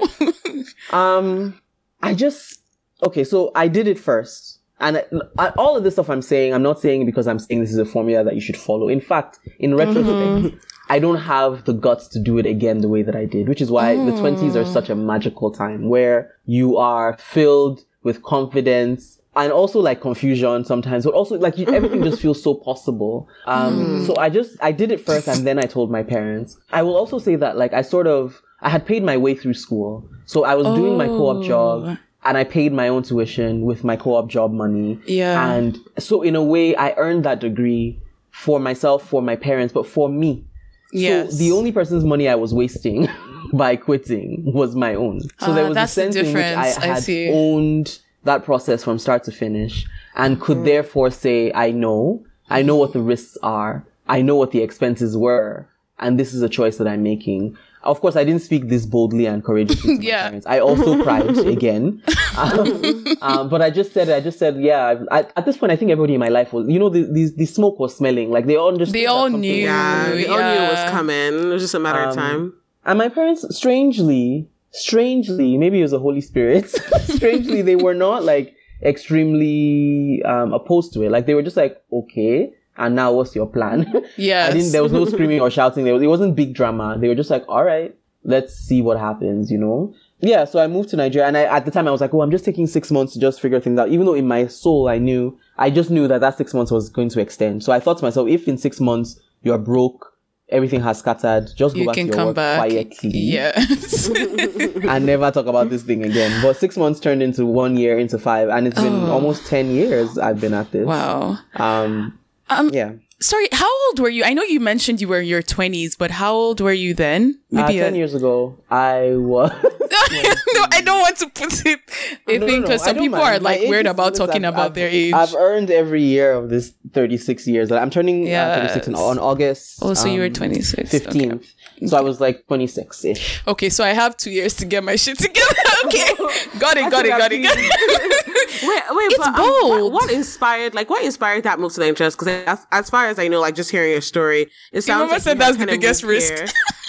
Um, I just okay. So I did it first, and I, I- all of this stuff I'm saying, I'm not saying because I'm saying this is a formula that you should follow. In fact, in retrospect, I don't have the guts to do it again the way that I did, which is why the twenties are such a magical time where you are filled with confidence and also like confusion sometimes, but also like you, everything just feels so possible. Um, so I just, I did it first and then I told my parents. I will also say that like I sort of, I had paid my way through school. So I was doing my co-op job and I paid my own tuition with my co-op job money.
Yeah.
And so in a way, I earned that degree for myself, for my parents, but for me.
Yes.
So the only person's money I was wasting by quitting was my own. So
Ah,
there was a sense in which I
difference. I
owned that process from start to finish and could
Mm.
therefore say, I know, I know what the risks are. I know what the expenses were. And this is a choice that I'm making. Of course, I didn't speak this boldly and courageously to my
Yeah.
parents. I also cried again. Um, um, but I just said, I just said, yeah, I, at this point, I think everybody in my life was, you know, the, the, the smoke was smelling. Like they all understood.
They all knew.
Yeah, they all knew it was coming. It was just a matter of
Um,
time.
And my parents, strangely, strangely, maybe it was the Holy Spirit, strangely, they were not like extremely um, opposed to it. Like they were just like, okay, and now what's your plan?
Yeah.
I didn't, there was no screaming or shouting. There was, it wasn't big drama. They were just like, all right, let's see what happens, you know? Yeah, so I moved to Nigeria and I, at the time I was like, oh, I'm just taking six months to just figure things out. Even though in my soul I knew, I just knew that that six months was going to extend. So I thought to myself, if in six months you're broke, everything has scattered, just go
you
back
can
to your
come
work
back.
quietly
Yes.
and never talk about this thing again. But six months turned into one year, into five, and it's been almost 10 years I've been at this.
Oh. wow.
Um,
Um,
yeah.
Sorry, how old were you? I know you mentioned you were in your 20s, but how old were you then?
Uh,
Maybe
10
a-
years ago, I was.
no, I don't want to put it. I
No, no,
think
no,
because some people
mind.
are like
age
weird about talking
I've-
about
I've-
their age.
I've earned every year of this 36 years. I'm turning uh, 36 in, on August.
Oh, so you were
um,
26. Okay.
15th. So I was like 26 ish.
Okay, so I have two years to get my shit together. okay, got it, got it, got it, got it.
Wait, wait,
It's
but, um, what, what inspired, like, what inspired that move to Nigeria? Because as, as far as I know, like, just hearing your story, it sounds
Mama
like
said
you had
that's the
kinda
biggest
moved
risk.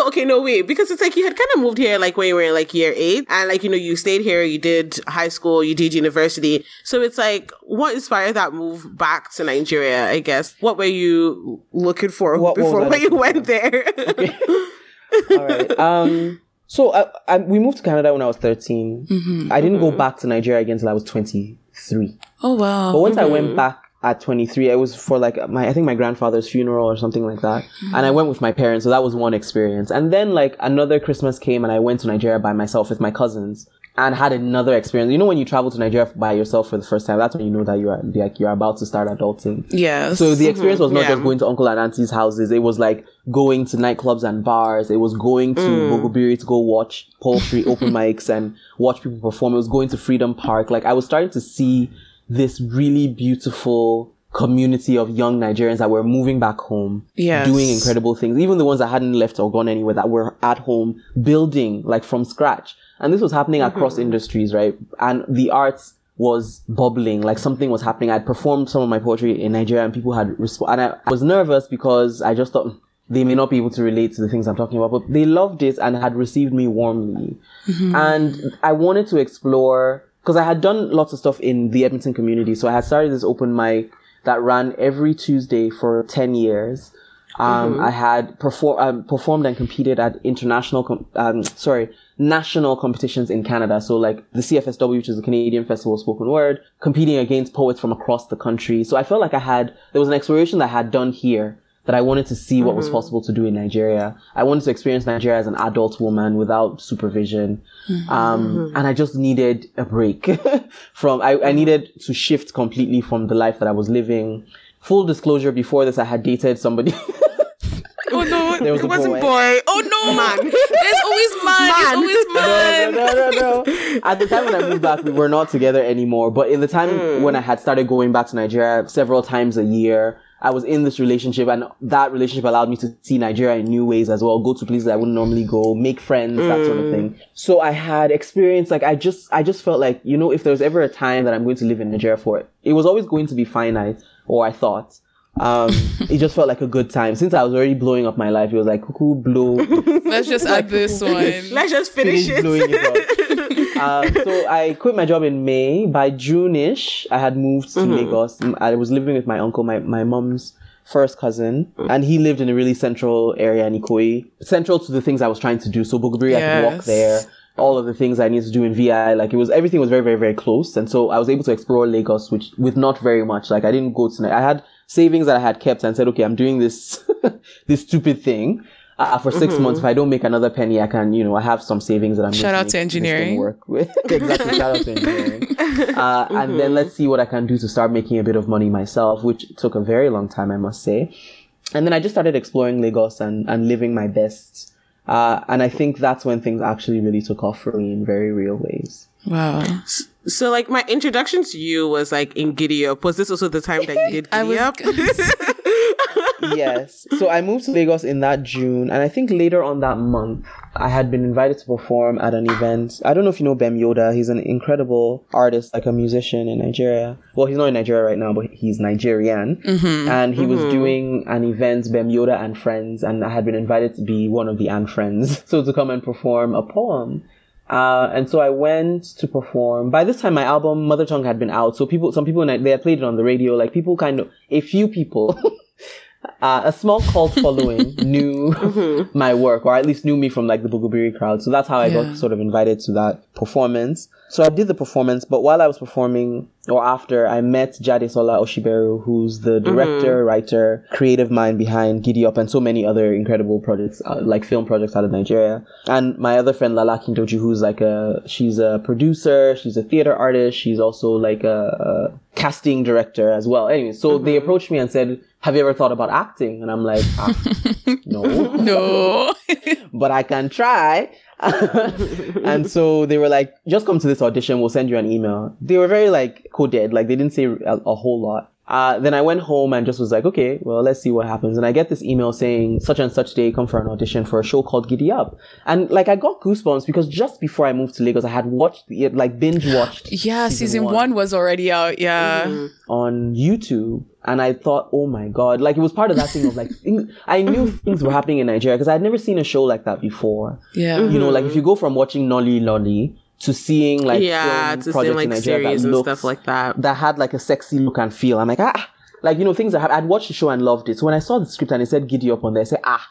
no, I mean, no, okay, no, wait, because it's like you had kind of moved here, like, when you were in, like, year eight, and, like, you know, you stayed here, you did high school, you did university. So it's like, what inspired that move back to Nigeria, I guess? What were you looking for
What-
before when you went there?
All right. Um, so I, I, we moved to Canada when I was 13.
Mm-hmm.
I didn't go back to Nigeria again until I was 23.
Oh wow.
But once I went back at 23, I was for like my, I think my grandfather's funeral or something like that. Mm-hmm. And I went with my parents. So that was one experience. And then like another Christmas came and I went to Nigeria by myself with my cousins and had another experience. You know, when you travel to Nigeria by yourself for the first time, that's when you know that you are like, you're about to start adulting.
yeah
So the experience was not
Yeah.
just going to uncle and auntie's houses. It was like going to nightclubs and bars. It was going to mm. Bogobiri to go watch poultry open mics and watch people perform. It was going to Freedom Park. Like I was starting to see this really beautiful community of young Nigerians that were moving back home,
Yes.
doing incredible things. Even the ones that hadn't left or gone anywhere that were at home building like from scratch. And this was happening across industries, right? And the arts was bubbling, like something was happening. I'd performed some of my poetry in Nigeria and people had responded. and I, was nervous because I just thought "Hmm, they may not be able to relate to the things I'm talking about, but they loved it and had received me warmly. And I wanted to explore because I had done lots of stuff in the Edmonton community. So I had started this open mic that ran every Tuesday for 10 years. Um, I had perform, um, performed and competed at international, com- um, sorry, national competitions in Canada. So like the CFSW, which is the Canadian Festival of Spoken Word, competing against poets from across the country. So I felt like I had, there was an exploration that I had done here that I wanted to see what was mm-hmm. possible to do in Nigeria. I wanted to experience Nigeria as an adult woman without supervision. Mm-hmm. Um, mm-hmm. and I just needed a break from, I, I needed to shift completely from the life that I was living. Full disclosure, before this, I had dated somebody.
oh no,
There was
it
a
wasn't
boy.
boy. Oh no,
Man.
There's always man. There's always man.
no, no, no, no. At the time when I moved back, we were not together anymore. But in the time mm. when I had started going back to Nigeria several times a year, I was in this relationship and that relationship allowed me to see Nigeria in new ways as well, go to places I wouldn't normally go, make friends, that sort of thing. So I had experience, like I just, I just felt like, you know, if there's ever a time that I'm going to live in Nigeria for it, it was always going to be finite, or I thought. Um, it just felt like a good time. Since I was already blowing up my life, it was like, cuckoo, blow,
Let's just add this one.
Let's just finish,
finish
it.
Blowing it up. uh, so I quit my job in May. By June-ish, I had moved to Lagos. I was living with my uncle, my, my mom's first cousin, and he lived in a really central area in Ikoyi, central to the things I was trying to do. So Bogobiri, I could walk there. all of the things I needed to do in VI. Like it was everything was very, very, very close. And so I was able to explore Lagos, which with not very much. Like I didn't go to I had savings that I had kept and said, okay, I'm doing this this stupid thing. Uh, for 6
Mm-hmm.
months, if I don't make another penny, I can, you know, I have some savings that I'm
Shout out
make
to
this thing
engineering.
Work with. exactly. Shout out to engineering. Uh, And then let's see what I can do to start making a bit of money myself, which took a very long time, I must say. And then I just started exploring Lagos and, and living my best. Uh, and I think that's when things actually really took off for me in very real ways.
Wow.
So, like, my introduction to you was like in Gidi Up. Was this also the time that you did
I was
Up?
yes. So I moved to Lagos in that June, and I think later on that month, I had been invited to perform at an event. I don't know if you know Bem Yoda. He's an incredible artist, like a musician in Nigeria. Well, he's not in Nigeria right now, but he's Nigerian. And he was doing an event, Bem Yoda and Friends, and I had been invited to be one of the and Friends. So to come and perform a poem. Uh, and so I went to perform. By this time, my album Mother Tongue had been out. So people, some people, they had played it on the radio. Like people kind of, a few people, uh, a small cult following knew my work, or at least knew me from like the Bogobiri crowd. So that's how I
Yeah.
got sort of invited to that performance. So I did the performance, but while I was performing, or after, I met Jadesola Osiberu, who's the director, writer, creative mind behind Gidi Up and so many other incredible projects, uh, like film projects out of Nigeria. And my other friend Lala Akindoju, who's like a, she's a producer, she's a theater artist, she's also like a, a casting director as well. Anyway, so they approached me and said, have you ever thought about acting? And I'm like, ah, no
No.
but I can try. and so they were like, just come to this audition. We'll send you an email. They were very like coded. Like they didn't say a, a whole lot. Uh, then I went home and just was like, okay, well, let's see what happens. And I get this email saying such and such day, come for an audition for a show called Gidi Up. And like, I got goosebumps because just before I moved to Lagos, I had watched it, like binge watched
yeah, season, one. was already out. Yeah.
on YouTube. And I thought, oh my God, like it was part of that thing of like, things, I knew things were happening in Nigeria because I'd never seen a show like that before.
Yeah.
You know, like if you go from watching Nolly Lolly to seeing like
yeah, to
projects
seeing
in
like series and
looked-
stuff like that.
that had like a sexy look and feel. I'm like, ah, like you know, things that hap- I'd watched the show and loved it. So when I saw the script and it said Gidi Up on there, I said, ah,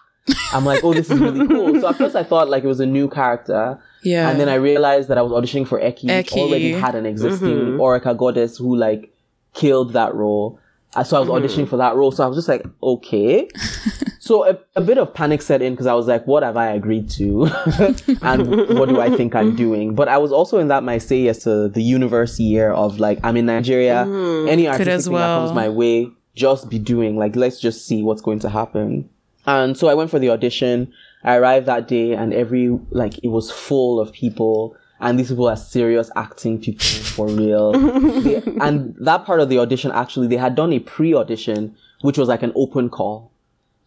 I'm like, oh, this is really cool. So at first I thought like it was a new character.
Yeah.
And then I realized that I was auditioning for Eki,
Eki.
already had an existing Oreka Godis who like killed that role. So I was auditioning mm. for that role. So I was just like, okay. so a, a bit of panic set in because I was like, what have I agreed to? and what do I think I'm doing? But I was also in that my say yes to the universe year of like, I'm in Nigeria. Mm. Any artistic thing
well.
that comes my way, just be doing. Like, let's just see what's going to happen. And so I went for the audition. I arrived that day and every, like, it was full of people. And these people are serious acting people for real. They- and that part of the audition, actually, they had done a pre-audition, which was like an open call.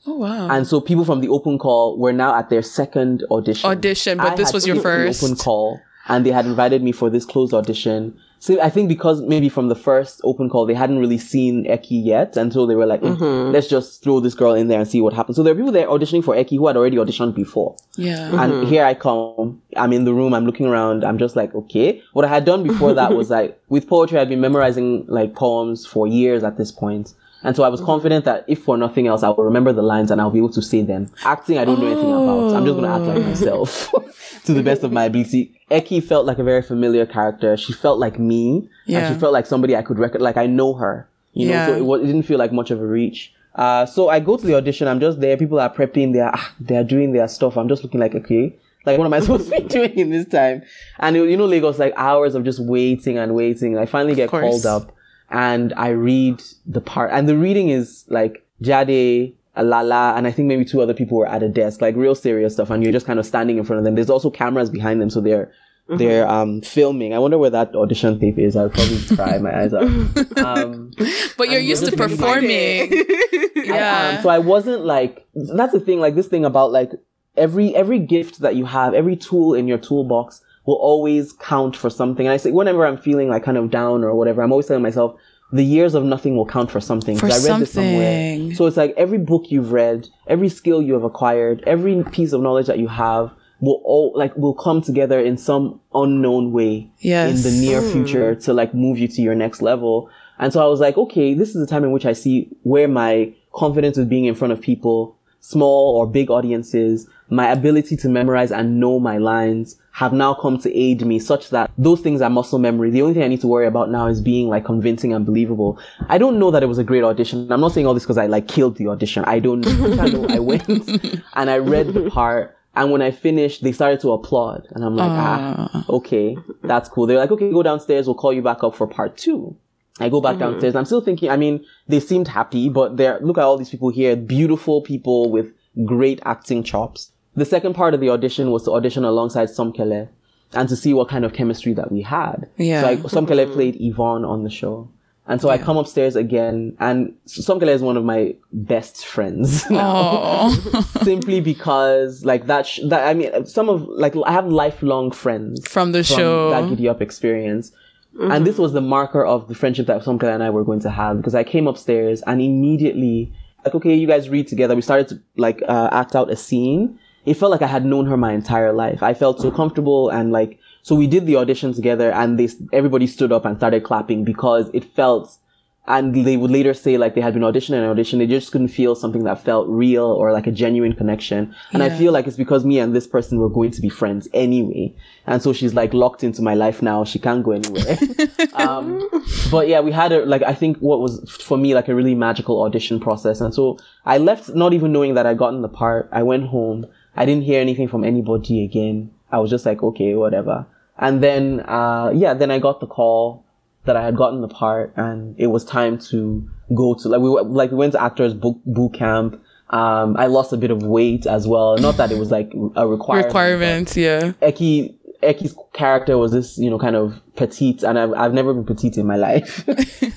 oh wow.
And so people from the open call were now at their second audition.
Audition, but this
had
was your first.
open call, and they had invited me for this closed audition. So I think because maybe from the first open call they hadn't really seen Eki yet, and so they were like, "Mm,
Mm-hmm.
"Let's just throw this girl in there and see what happens." So there were people there auditioning for Eki who had already auditioned before.
yeah.
And here I come. I'm in the room. I'm looking around. I'm just like, okay. What I had done before that was like, with poetry, I'd been memorizing like poems for years at this point. And so I was confident that if for nothing else, I will remember the lines and I'll be able to say them. Acting, I don't know anything about. I'm just going to act like myself to the best of my ability. Eki felt like a very familiar character. She felt like me.
Yeah.
And she felt like somebody I could record, like I know her. You know,
Yeah.
so it, wa- it didn't feel like much of a reach. Uh, so I go to the audition. I'm just there. People are prepping. They're ah, they're doing their stuff. I'm just looking like okay, like what am I supposed to be doing in this time? And you know, Lagos like hours of just waiting and waiting. I finally get called up, and I read the part. And the reading is like Jade. Lala and I think maybe two other people were at a desk, like real serious stuff, and you're just kind of standing in front of them. There's also cameras behind them, so they're they're um filming. I wonder where that audition tape is. I'll probably cry my eyes out. Um,
but you're used to
just
performing.
I
yeah.
am. So I wasn't like that's the thing, like this thing about like every every gift that you have, every tool in your toolbox will always count for something. And I say whenever I'm feeling like kind of down or whatever, I'm always telling myself the years of nothing will count for something.
For
'Cause I read this
something.
somewhere. So it's like every book you've read, every skill you have acquired, every piece of knowledge that you have will all like will come together in some unknown way
Yes.
in the near hmm. future to like move you to your next level. And so I was like, okay, this is the time in which I see where my confidence with being in front of people small or big audiences, my ability to memorize and know my lines have now come to aid me such that those things are muscle memory. The only thing I need to worry about now is being like convincing and believable. I don't know that it was a great audition. I'm not saying all this because I like killed the audition. I don't know. I, know. I went and I read the part. And when I finished, they started to applaud. And I'm like, ah, okay, that's cool. They're like, okay, go downstairs. We'll call you back up for part two. I go back downstairs. I'm still thinking, I mean, they seemed happy, but they're, look at all these people here, beautiful people with great acting chops. The second part of the audition was to audition alongside Somkele and to see what kind of chemistry that we had.
Yeah.
So I, Somkele played Yvonne on the show. And so I come upstairs again and Somkele is one of my best friends now. Simply because like that, sh- that, I mean, some of, like, I have lifelong friends
From the
from
show.
that gidi up experience. And this was the marker of the friendship that Somkele and I were going to have because I came upstairs and immediately, like, okay, you guys read together. We started to like uh, act out a scene. It felt like I had known her my entire life. I felt so comfortable and like, so we did the audition together and they, everybody stood up and started clapping because it felt, and they would later say like they had been auditioning and audition. They just couldn't feel something that felt real or like a genuine connection. And I feel like it's because me and this person were going to be friends anyway. And so she's like locked into my life now. She can't go anywhere. um, but yeah, we had a, like, I think what was for me like a really magical audition process. And so I left not even knowing that I'd gotten the part. I went home. I didn't hear anything from anybody again. I was just like, okay, whatever. And then, uh, yeah, then I got the call that I had gotten the part and it was time to go to, like, we, went- like, we went to actors boot, boot camp. Um, I lost a bit of weight as well. Not that it was like a requirement.
Requirements, yeah.
Eki Eki's character was this, you know, kind of petite, and I've I've never been petite in my life.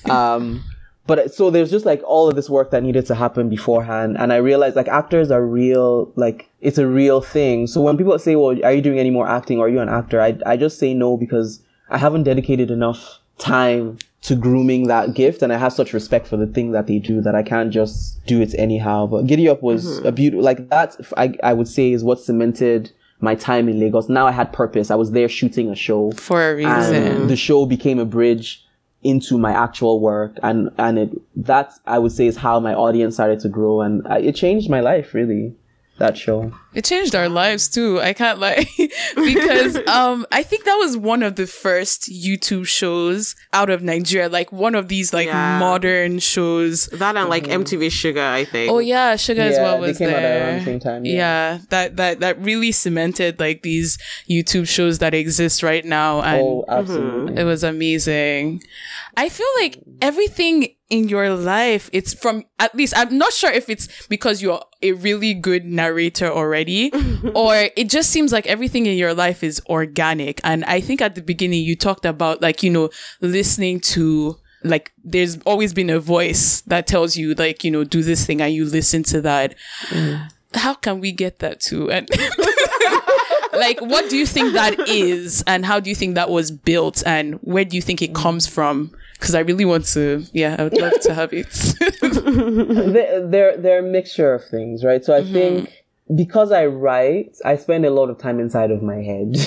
um, but uh, so there's just like all of this work that needed to happen beforehand, and I realized like actors are real, like it's a real thing. So when people say, "Well, are you doing any more acting? Or are you an actor?" I I just say no because I haven't dedicated enough time to grooming that gift, and I have such respect for the thing that they do that I can't just do it anyhow. But Gidi Up was mm-hmm. a beautiful, like that. I I would say is what cemented my time in Lagos. Now I had purpose. I was there shooting a show
For a reason.
the show became a bridge into my actual work and and it that I would say is how my audience started to grow and I, it changed my life really that show
It changed our lives too. I can't lie because um I think that was one of the first YouTube shows out of Nigeria, like one of these like
Yeah.
modern shows.
That and like MTV Shuga, I think.
Oh yeah, Shuga as
Yeah,
well
they
was
came out around the same time,
yeah.
yeah.
that that that really cemented like these YouTube shows that exist right now, and
oh absolutely
it was amazing. I feel like everything in your life, it's from at least I'm not sure if it's because you're a really good narrator already, or it just seems like everything in your life is organic. And I think at the beginning you talked about like, you know, listening to like there's always been a voice that tells you like, you know, do this thing and you listen to that. Mm. How can we get that too? And like what do you think that is and how do you think that was built and where do you think it comes from because i really want to yeah i would love to have it.
They're, they're they're a mixture of things right? So I think because I write I spend a lot of time inside of my head.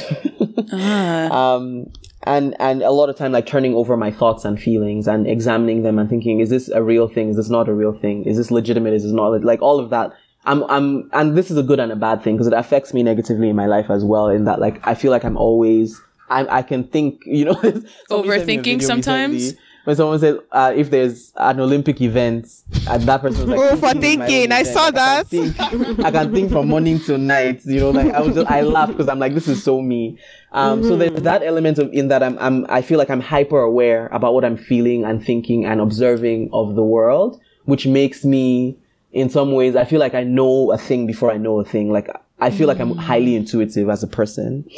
Um and and a lot of time like turning over my thoughts and feelings and examining them and thinking is this a real thing? Is this not a real thing? Is this legitimate? Is this not like all of that. I'm I'm and this is a good and a bad thing because it affects me negatively in my life as well in that like I feel like I'm always I I can think you know somebody sent me a
Overthinking sometimes?
recently When someone said uh, if there's an Olympic event and that person was like
Oh, for
"This is my
thinking. I
event,"
saw
can
that.
think- I can think from morning to night. You know, like I was just I laugh because I'm like this is so me. Um, so there's that element of in that I'm I'm I feel like I'm hyper aware about what I'm feeling and thinking and observing of the world, which makes me in some ways I feel like I know a thing before I know a thing. Like I feel like I'm highly intuitive as a person.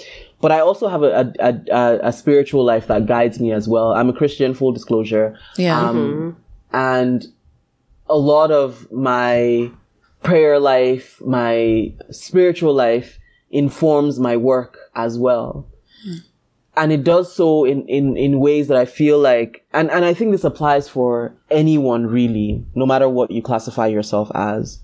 But I also have a, a, a, a- spiritual life that guides me as well. I'm a Christian, full disclosure.
yeah
Um, and a lot of my prayer life, my spiritual life informs my work as well. And it does so in, in, in ways that I feel like, and, and I think this applies for anyone really, no matter what you classify yourself as.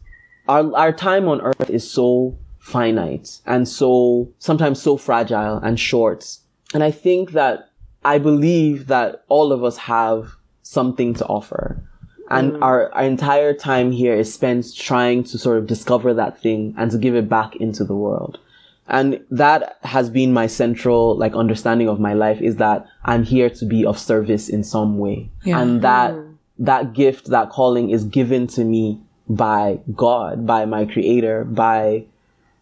Our, our time on earth is so finite and so, sometimes so fragile and short. And I think that I believe that all of us have something to offer. And mm. our, our entire time here is spent trying to sort of discover that thing and to give it back into the world. And that has been my central, like, understanding of my life is that I'm here to be of service in some way.
Yeah.
And that, mm. that gift, that calling is given to me by God, by my creator, by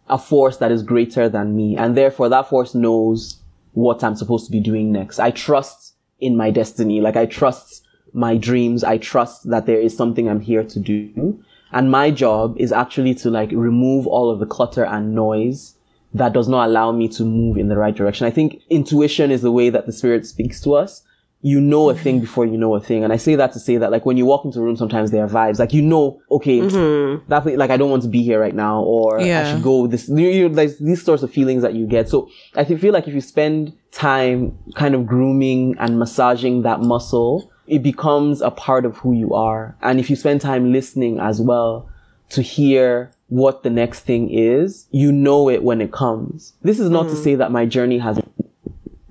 a force that is greater than me. And therefore that force knows what I'm supposed to be doing next. I trust in my destiny. Like I trust my dreams. I trust that there is something I'm here to do. And my job is actually to like remove all of the clutter and noise that does not allow me to move in the right direction. I think intuition is the way that the spirit speaks to us. You know a thing before you know a thing. And I say that to say that like when you walk into a room, sometimes there are vibes. Like you know, okay, mm-hmm. that pla- like I don't want to be here right now or I should go this, you, you, there's these sorts of feelings that you get. So I feel like if you spend time kind of grooming and massaging that muscle, it becomes a part of who you are. And if you spend time listening as well to hear what the next thing is, you know it when it comes. This is not to mm-hmm. say that my journey has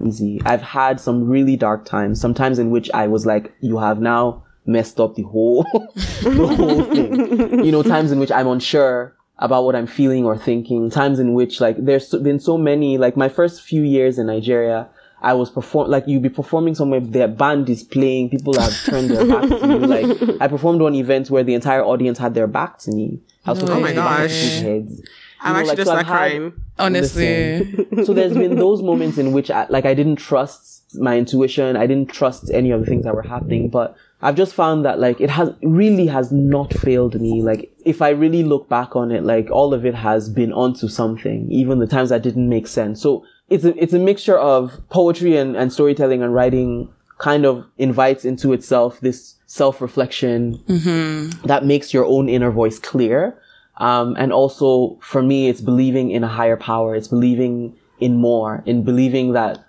easy. I've had some really dark times, sometimes in which I was like, you have now messed up the whole, the whole thing. You know, times in which I'm unsure about what I'm feeling or thinking, times in which like there's been so many, like my first few years in Nigeria, I was perform like you'd be performing somewhere, their band is playing, people have turned their backs to you. Like I performed one event where the entire audience had their back to me. I was
Oh my
performing to a
gosh.
heads.
I'm
know,
actually
like,
just
so
not
had-
crying.
Honestly.
So there's been those moments in which I, like I didn't trust my intuition. I didn't trust any of the things that were happening, but I've just found that like it has really has not failed me. Like if I really look back on it, like all of it has been onto something, even the times that didn't make sense. So it's a, it's a mixture of poetry and, and storytelling and writing kind of invites into itself this self-reflection mm-hmm. that makes your own inner voice clear. Um, and also for me, it's believing in a higher power. It's believing in more, in believing that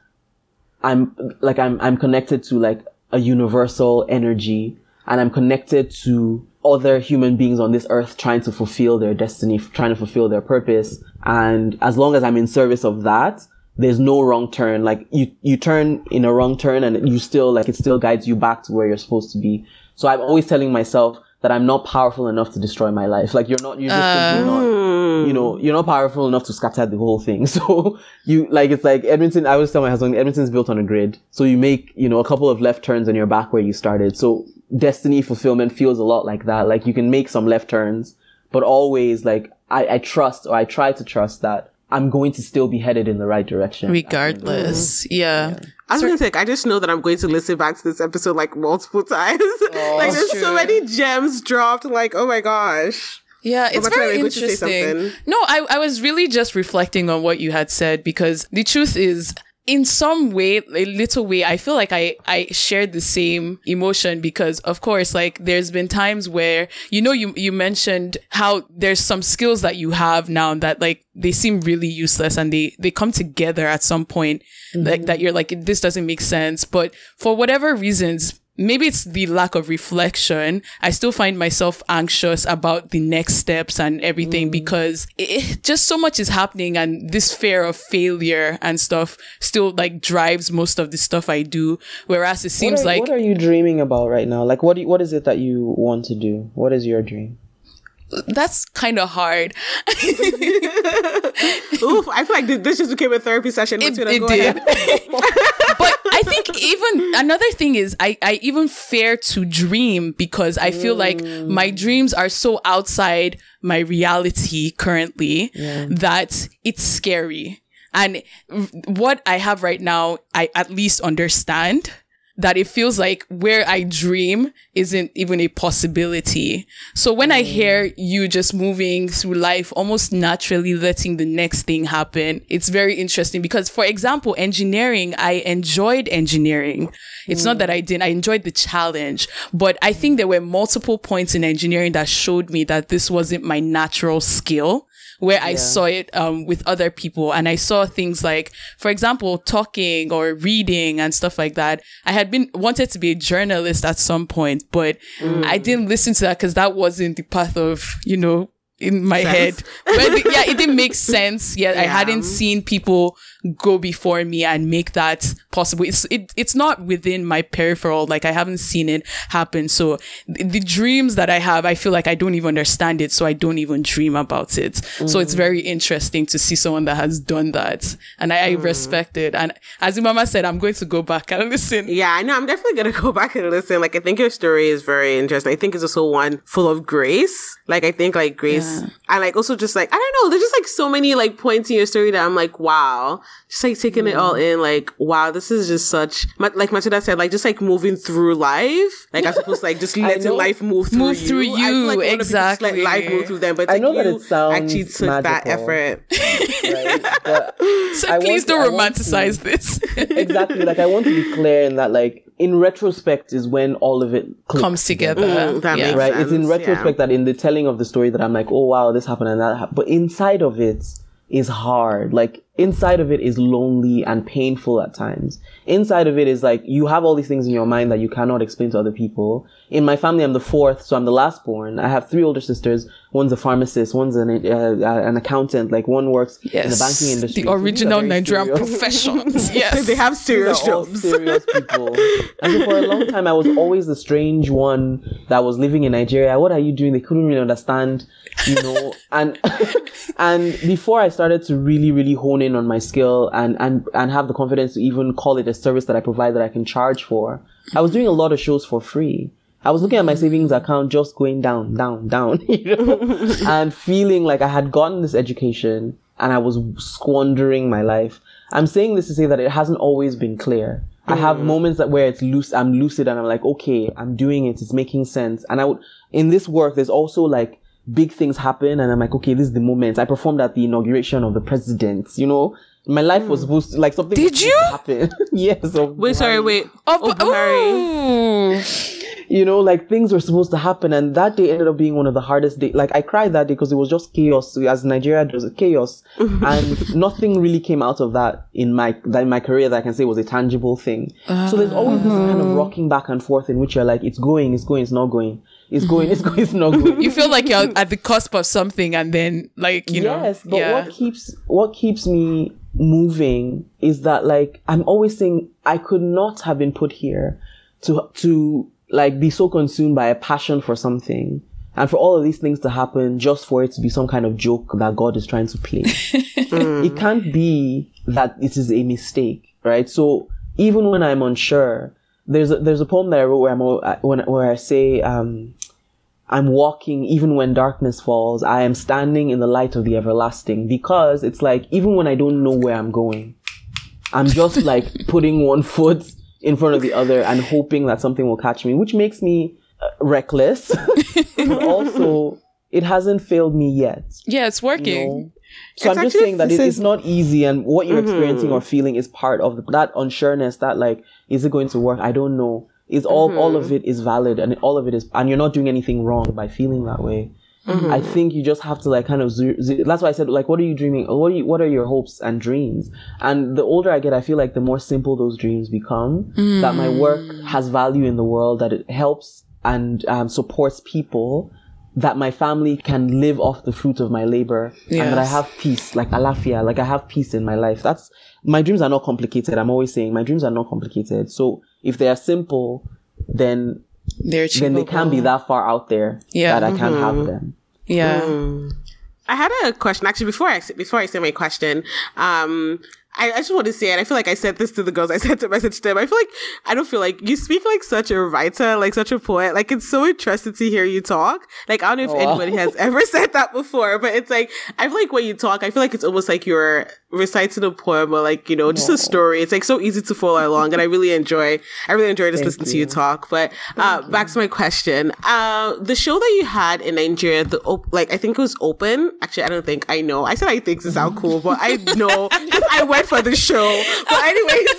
I'm like, I'm, I'm connected to like a universal energy and I'm connected to other human beings on this earth trying to fulfill their destiny, trying to fulfill their purpose. And as long as I'm in service of that, there's no wrong turn. Like you, you turn in a wrong turn and you still, like it still guides you back to where you're supposed to be. So I'm always telling myself that I'm not powerful enough to destroy my life. Like you're not, you're just simply not, you know, oh. you're not powerful enough to scatter the whole thing. So you, like, it's like Edmonton, I always tell my husband, Edmonton's built on a grid. So you make, you know, a couple of left turns and you're back where you started. So destiny fulfillment feels a lot like that. Like you can make some left turns, but always like I, I trust or I try to trust that I'm going to still be headed in the right direction.
Regardless. Mm-hmm. Yeah.
I was gonna say, I just know that I'm going to listen back to this episode like multiple times. Oh, like, there's so many gems dropped. Like, oh my gosh.
Yeah, it's very
were you going to say
interesting.
something?
No, I, I was really just reflecting on what you had said because the truth is, in some way, a little way, I feel like I, I shared the same emotion because of course, like there's been times where, you know, you, you mentioned how there's some skills that you have now that like they seem really useless and they, they come together at some point like mm-hmm. that you're like, this doesn't make sense. But for whatever reasons, maybe it's the lack of reflection. I still find myself anxious about the next steps and everything mm. because it, it- just so much is happening and this fear of failure and stuff still like drives most of the stuff I do. Whereas it
What
seems
are,
like
what are you dreaming about right now? Like, what do you, what is it that you want to do? What is your dream?
that's kind of hard.
Oof, I feel like this just became a therapy session.
it, it
go
did.
ahead.
but I think even another thing is I, I even fear to dream because I feel like my mm. dreams are so outside my reality currently that it's scary. And what I have right now, I at least understand that it feels like where I dream isn't even a possibility. So when I mm. hear you just moving through life, almost naturally letting the next thing happen, it's very interesting because, for example, engineering, I enjoyed engineering. It's not that mm. I didn't, I enjoyed the challenge, but I think there were multiple points in engineering that showed me that this wasn't my natural skill where I saw it um, with other people. And I saw things like, for example, talking or reading and stuff like that. I had been wanted to be a journalist at some point, but I didn't listen to that because that wasn't the path of, you know, in my
Sense.
head. But the- yeah, it didn't make sense yet. I hadn't seen people go before me and make that possible. It's it, it's not within my peripheral. Like I haven't seen it happen. So th- the dreams that I have, I feel like I don't even understand it. So I don't even dream about it. So it's mm. very interesting to see someone that has done that. And I, I mm. respect it. And as Mama said, I'm going to go back and listen.
Yeah, I know. I'm definitely gonna go back and listen. Like, I think your story is very interesting. I think it's also one full of grace. Like, I think like grace,
Yeah.
And like also just like I don't know. There's just like so many like points in your story that I'm like, wow, just like taking it all in. Like, wow, this is just such Ma- like Matilda said, like just like moving through life. Like, as opposed to like just letting life move through
Move
you.
through
I
you,
like a lot of people just let life move through them, but
I
like,
know that
you
it sounds
actually took that
magical.
effort.
right? But
So
I
please don't
I to-
romanticize this.
exactly. Like I want to be clear in that, like in retrospect, is when all of it clicks
Comes together.
Mm, that
yeah.
makes
right? It's in
sense,
retrospect that in the telling of the story that I'm like, oh wow, this happened and that happened. But inside of it is hard. Like inside of it is lonely and painful at times. Inside of it is like you have all these things in your mind that you cannot explain to other people. In my family, I'm the fourth, so I'm the last born. I have three older sisters. One's a pharmacist. One's an uh, uh, an accountant. Like one works in the banking industry.
The
So these are
original Nigerian
serious-
professions. Yes.
they have
these
serious
are all
jobs.
serious people. and so for a long time, I was always the strange one that was living in Nigeria. What are you doing? They couldn't really understand, you know. and and before I started to really, really hone in on my skill and and and have the confidence to even call it a service that I provide that I can charge for, I was doing a lot of shows for free. I was looking at my savings account just going down, down, down, you know, and feeling like I had gotten this education and I was squandering my life. I'm saying this to say that it hasn't always been clear. I have mm. moments that where it's loose, I'm lucid and I'm like, okay, I'm doing it. It's making sense. And I would, in this work, there's also like big things happen and I'm like, okay, this is the moment. I performed at the inauguration of the president, you know? My life was mm. supposed to, like something
Did you?
happen. yes. of
Wait, sorry, wait.
Oh,
Oh,
but-
Buhari.
ooh.
You know, like things were supposed to happen, and that day ended up being one of the hardest days. Like I cried that day because it was just chaos. As Nigeria, there was chaos, and nothing really came out of that in my that in my career that I can say was a tangible thing. so there's ah. always this kind of rocking back and forth in which you're like, it's going, it's going, it's not going, it's going, it's going, it's not going.
You feel like you're at the cusp of something and then like, you know.
yes, but
yeah.
what keeps what keeps me moving is that like I'm always saying I could not have been put here to to like be so consumed by a passion for something and for all of these things to happen just for it to be some kind of joke that God is trying to play. It can't be that it is a mistake, right? So even when I'm unsure, there's a, there's a poem that I wrote where I'm when where I say um I'm walking even when darkness falls. I am standing in the light of the everlasting because it's like even when I don't know where I'm going, I'm just like putting one foot in front of the other and hoping that something will catch me, which makes me uh, reckless. but also, it hasn't failed me yet.
Yeah, it's
you
working.
know? So
It's
I'm just saying that it,
is-
not easy, and what you're experiencing or feeling is part of the, that unsureness. That like, is it going to work? I don't know. Is all all of it is valid, and all of it is, and you're not doing anything wrong by feeling that way. I think you just have to like kind of. That's why I said like, what are you dreaming? What are you? What are your hopes and dreams? And the older I get, I feel like the more simple those dreams become. That my work has value in the world. That it helps and um, supports people. That my family can live off the fruit of my labor, and that I have peace, like alafia, like I have peace in my life. That's my dreams are not complicated. I'm always saying my dreams are not complicated. So if they are simple, then
They're
then they can't be that far out there
Yeah.
that I can't have them.
Yeah.
I had a question actually before I before I say my question. Um, I, I just want to say, it. I feel like I said this to the girls. I sent a message to them. I feel like I don't feel like you speak like such a writer, like such a poet. Like it's so interesting to hear you talk. Like I don't know if
wow.
anybody has ever said that before, but it's like I feel like when you talk, I feel like it's almost like you're reciting a poem or like you know just a story. It's like so easy to follow along, and I really enjoy. I really enjoy just listening to you talk. But uh, back to my question. Uh, the show that you had in Nigeria, the op- like I think it was open. Actually, I don't think I know. I said I think to sound cool, but I know I went for the show. But anyways.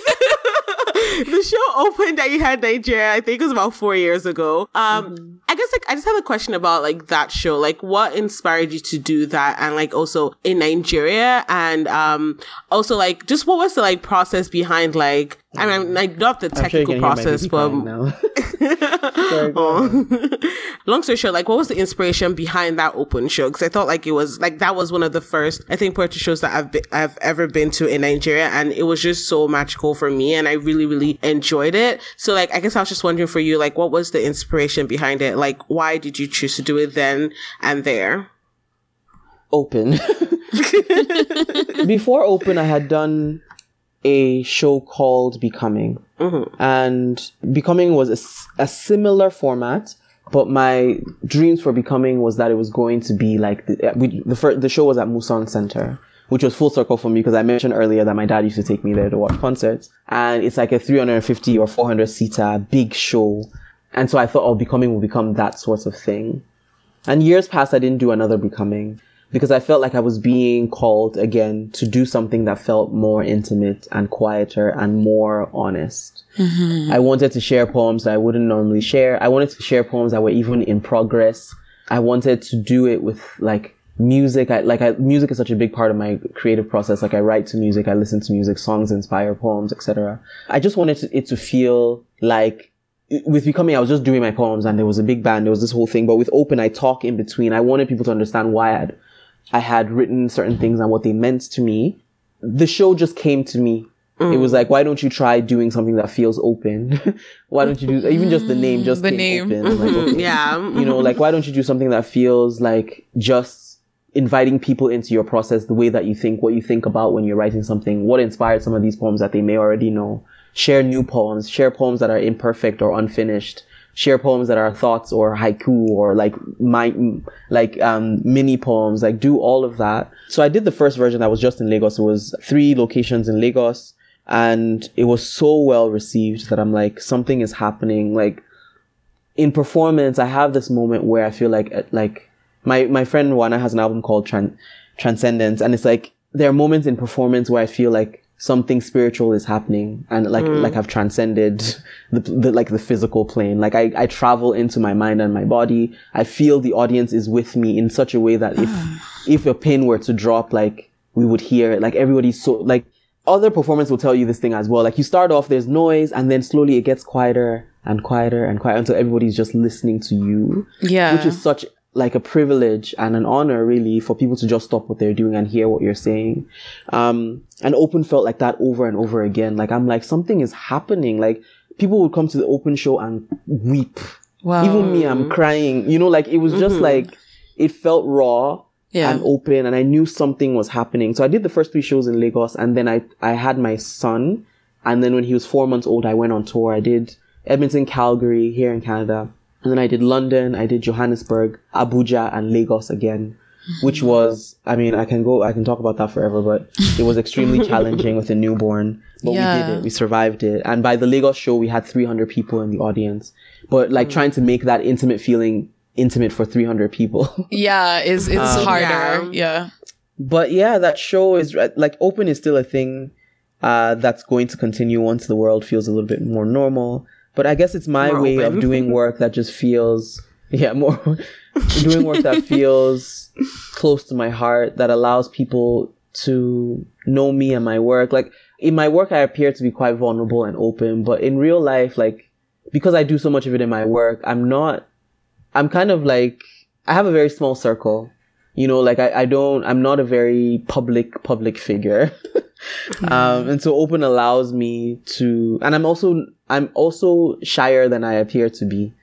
the show opened that you had Nigeria, I think it was about four years ago. Um, I guess like I just have a question about like that show. Like what inspired you to do that and like also in Nigeria and um also like just what was the like process behind like I mean like not the
sure
technical
my
process, but.
Sorry, go.
Long story short, like, what was the inspiration behind that open show? Because I thought like it was like that was one of the first, I think, poetry shows that I've been, I've ever been to in Nigeria, and it was just so magical for me, and I really, really enjoyed it. So, like, I guess I was just wondering for you, like, what was the inspiration behind it? Like, why did you choose to do it then and there?
open. Before open, I had done a show called Becoming, and Becoming was a similar format. But my dreams for Becoming was that it was going to be like the uh, we, the first, the show was at Muson Center, which was full circle for me because I mentioned earlier that my dad used to take me there to watch concerts, and it's like a 350 or 400 seater big show, and so I thought, oh, Becoming will become that sort of thing. And years passed, I didn't do another becoming because I felt like I was being called again to do something that felt more intimate and quieter and more honest. Mm-hmm. I wanted to share poems that I wouldn't normally share. I wanted to share poems that were even in progress. I wanted to do it with like music. I, like I, music is such a big part of my creative process. Like I write to music, I listen to music, songs inspire poems, etc. I just wanted to, it to feel like with becoming, I was just doing my poems and there was a big band, there was this whole thing. But with open, I talk in between. I wanted people to understand why I had, I had written certain things and what they meant to me. The show just came to me. It was like, why don't you try doing something that feels open? why don't you do, even just the name just
The name.
Like, okay,
Yeah.
you know, like why don't you do something that feels like just inviting people into your process, the way that you think, what you think about when you're writing something, what inspired some of these poems that they may already know. Share new poems, share poems that are imperfect or unfinished, share poems that are thoughts or haiku or like my, like, um, mini poems, like do all of that. So I did the first version that was just in Lagos. It was three locations in Lagos and it was so well received that I'm like, something is happening. Like, in performance, I have this moment where I feel like, uh, like my, my friend Wana has an album called Tran- Transcendence. And it's like, there are moments in performance where I feel like something spiritual is happening and like, mm. like I've transcended the, the, like the physical plane. Like I, I travel into my mind and my body. I feel the audience is with me in such a way that if, ah. if a pin were to drop, like we would hear it. Like everybody's so, like, other performance will tell you this thing as well. Like you start off, there's noise, and then slowly it gets quieter and quieter and quieter until everybody's just listening to you.
Yeah.
Which is such like a privilege and an honor really for people to just stop what they're doing and hear what you're saying. Um, and open felt like that over and over again. Like I'm like, something is happening. Like people would come to the open show and weep.
Wow.
Even me, I'm crying. You know, like it was just like, it felt raw
Yeah.
and open and I knew something was happening. So I did the first three shows in Lagos and then I, I had my son. And then when he was four months old, I went on tour. I did Edmonton, Calgary here in Canada. And then I did London, I did Johannesburg, Abuja and Lagos again, which was, I mean, I can go, I can talk about that forever, but it was extremely challenging with a newborn. But we did it. We survived it. And by the Lagos show, we had 300 people in the audience. But like trying to make that intimate feeling intimate for 300 people.
yeah, it's it's
Um,
harder.
yeah.
Yeah.
but yeah, that show is like open is still a thing uh, that's going to continue once the world feels a little bit more normal. But I guess it's my
More
way
open.
of doing work that just feels yeah more doing work that feels close to my heart that allows people to know me and my work. Like in my work, I appear to be quite vulnerable and open, but in real life, like because I do so much of it in my work, I'm not. I'm kind of like I have a very small circle you know like I, I don't i'm not a very public public figure um and so open allows me to and i'm also i'm also shyer than i appear to be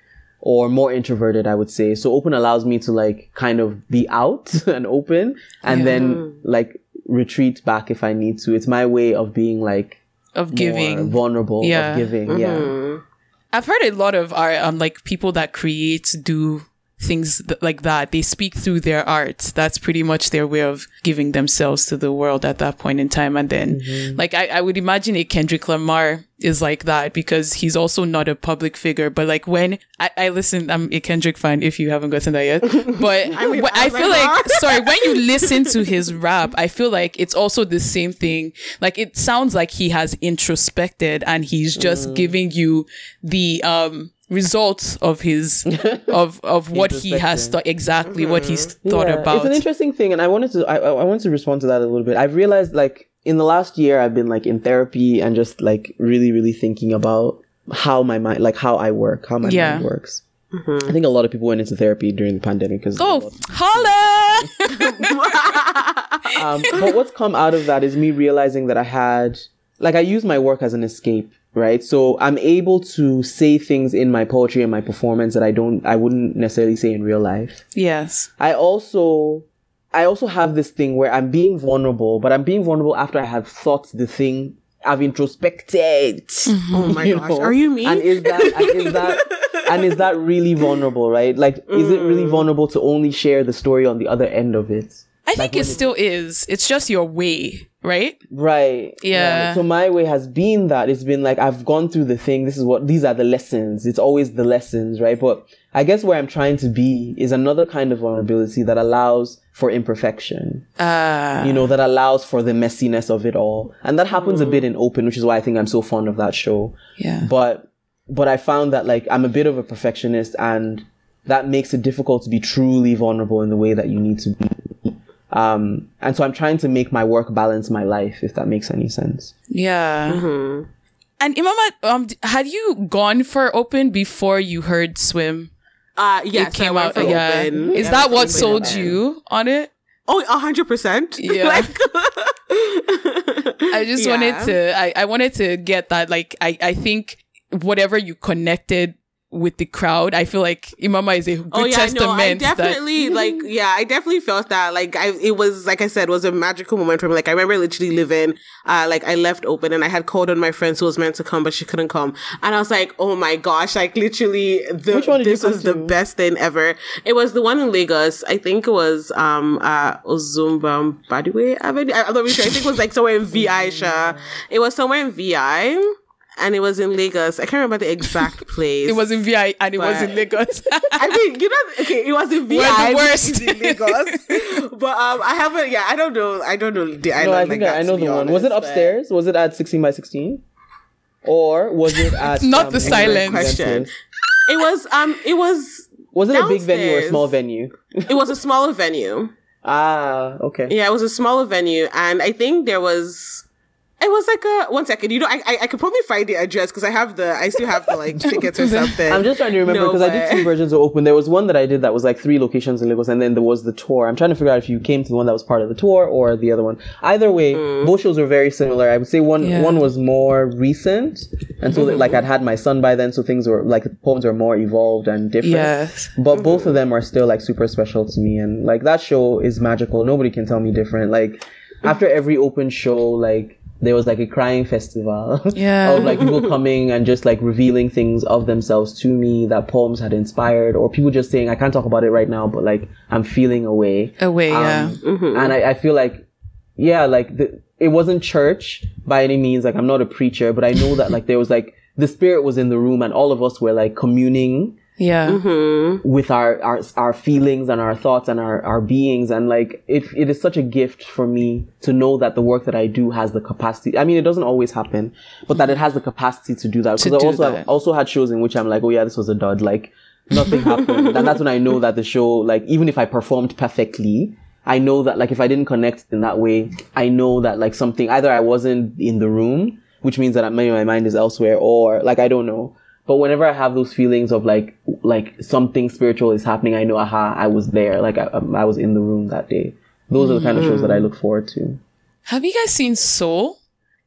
or more introverted i would say so open allows me to like kind of be out and open and then like retreat back if i need to it's my way of being like
Of
more
giving.
vulnerable
Yeah.
of giving yeah
Mm.
I've heard a lot of art, um, like people that create do things th- like that. They speak through their art. That's pretty much their way of giving themselves to the world at that point in time. And then, like, I, I would imagine a Kendrick Lamar is like that because he's also not a public figure. But like when I, I listen, I'm a Kendrick fan if you haven't gotten that yet. But I,
mean,
I feel
like,
like, sorry, when you listen to his rap, I feel like it's also the same thing. Like it sounds like he has introspected and he's just
Mm.
giving you the um results of his of of what he has thought exactly what he's thought
Yeah,
about.
It's an interesting thing, and I wanted to I, I wanted to respond to that a little bit. I've realized like in the last year, I've been like in therapy and just like really really thinking about how my mind, like how I work, how my
Yeah.
mind works. I think a lot of people went into therapy during the pandemic because
Oh, holla!
um, but what's come out of that is me realizing that I had, like, I use my work as an escape, right? So I'm able to say things in my poetry and my performance that I don't, I wouldn't necessarily say in real life.
yes.
I also, I also have this thing where I'm being vulnerable, but I'm being vulnerable after I have thought the thing, I've introspected.
Oh my gosh.
know?
Are you me?
And is that, and is that, and is that really vulnerable, right? Like, is it
Mm.
really vulnerable to only share the story on the other end of it?
I think it still is. It's just your way, right?
Right.
Yeah.
So my way has been that it's been like I've gone through the thing. This is what these are the lessons. It's always the lessons, right? But I guess where I'm trying to be is another kind of vulnerability that allows for imperfection.
Uh,
You know, that allows for the messiness of it all. And that happens a bit in open, which is why I think I'm so fond of that show.
yeah.
But but I found that like I'm a bit of a perfectionist and that makes it difficult to be truly vulnerable in the way that you need to be. Um, and so I'm trying to make my work balance my life, if that makes any sense.
Yeah. And Imama, um, had you gone for open before you heard swim?
uh, yes,
it came
I
out.
for
yeah.
open.
Is
Yeah,
that what sold
open.
you on it?
Oh, a hundred percent.
Yeah.
Like,
I just
Yeah.
wanted to. I, I wanted to get that. Like, I I think whatever you connected with the crowd, I feel like Imama is a good
Oh yeah,
testament.
no, I
that-
definitely like yeah, I definitely felt that. Like I it was like I said, was a magical moment for me. Like I remember literally living uh like I left open and I had called on my friend who was meant to come but she couldn't come. And I was like, Oh my gosh, like literally the
Which one
this was the
to?
best thing ever. It was the one in Lagos. I think it was um uh Ozumba Mbadiwe Avenue. I- I'm not really sure. I think it was like somewhere in VI Sha. It was somewhere in VI. And it was in Lagos. I can't remember the exact place.
it was in VI and it was in
But-
Lagos.
I mean, you know, okay, it was in VI,
We're the
which
worst.
is in Lagos. but um, I haven't. Yeah, I don't know. I don't know the island
No, I
like
think
that.
I, I know
be
the one. Was it
honest, but-
upstairs? Was it at 16 by 16? Or was it at
Not
um,
the silent.
Question. It was um, it was
Was it a big venue or a small venue?
it was a smaller venue.
Ah, okay.
Yeah, it was a smaller venue, and I think there was. It was like a one second. You know, I I, I could probably find the address because I have the I still have the like tickets or something.
I'm just trying to remember
No,
because I did two versions of Open. There was one that I did that was like three locations in Lagos, and then there was the tour. I'm trying to figure out if you came to the one that was part of the tour or the other one. Either way,
Mm.
both shows were very similar. I would say one
Yeah.
one was more recent, and so
Mm-hmm.
like I'd had my son by then, so things were like the poems were more evolved and different.
yes.
But both
Mm-hmm.
of them are still like super special to me, and like that show is magical. Nobody can tell me different. Like after every open show, like there was like a crying festival
Yeah.
of like people coming and just like revealing things of themselves to me that poems had inspired, or people just saying, "I can't talk about it right now, but like I'm feeling away."
Away,
Um,
yeah.
And I, I feel like, yeah, like the, it wasn't church by any means. Like I'm not a preacher, but I know that like there was like the spirit was in the room, and all of us were like communing
Yeah.
Mm-hmm.
with our, our our feelings and our thoughts and our, our beings and like it it is such a gift for me to know that the work that I do has the capacity I mean it doesn't always happen but that it has the capacity to do that
To
because I
do
also
that.
have also had shows in which I'm like oh yeah this was a dud like nothing happened and that's when I know that the show like even if I performed perfectly I know that like if I didn't connect in that way I know that like something either I wasn't in the room which means that maybe my mind is elsewhere or like I don't know but whenever I have those feelings of like like something spiritual is happening, I know, aha, I was there. Like I, um, I was in the room that day. Those are the kind of shows that I look forward to.
Have you guys seen Soul?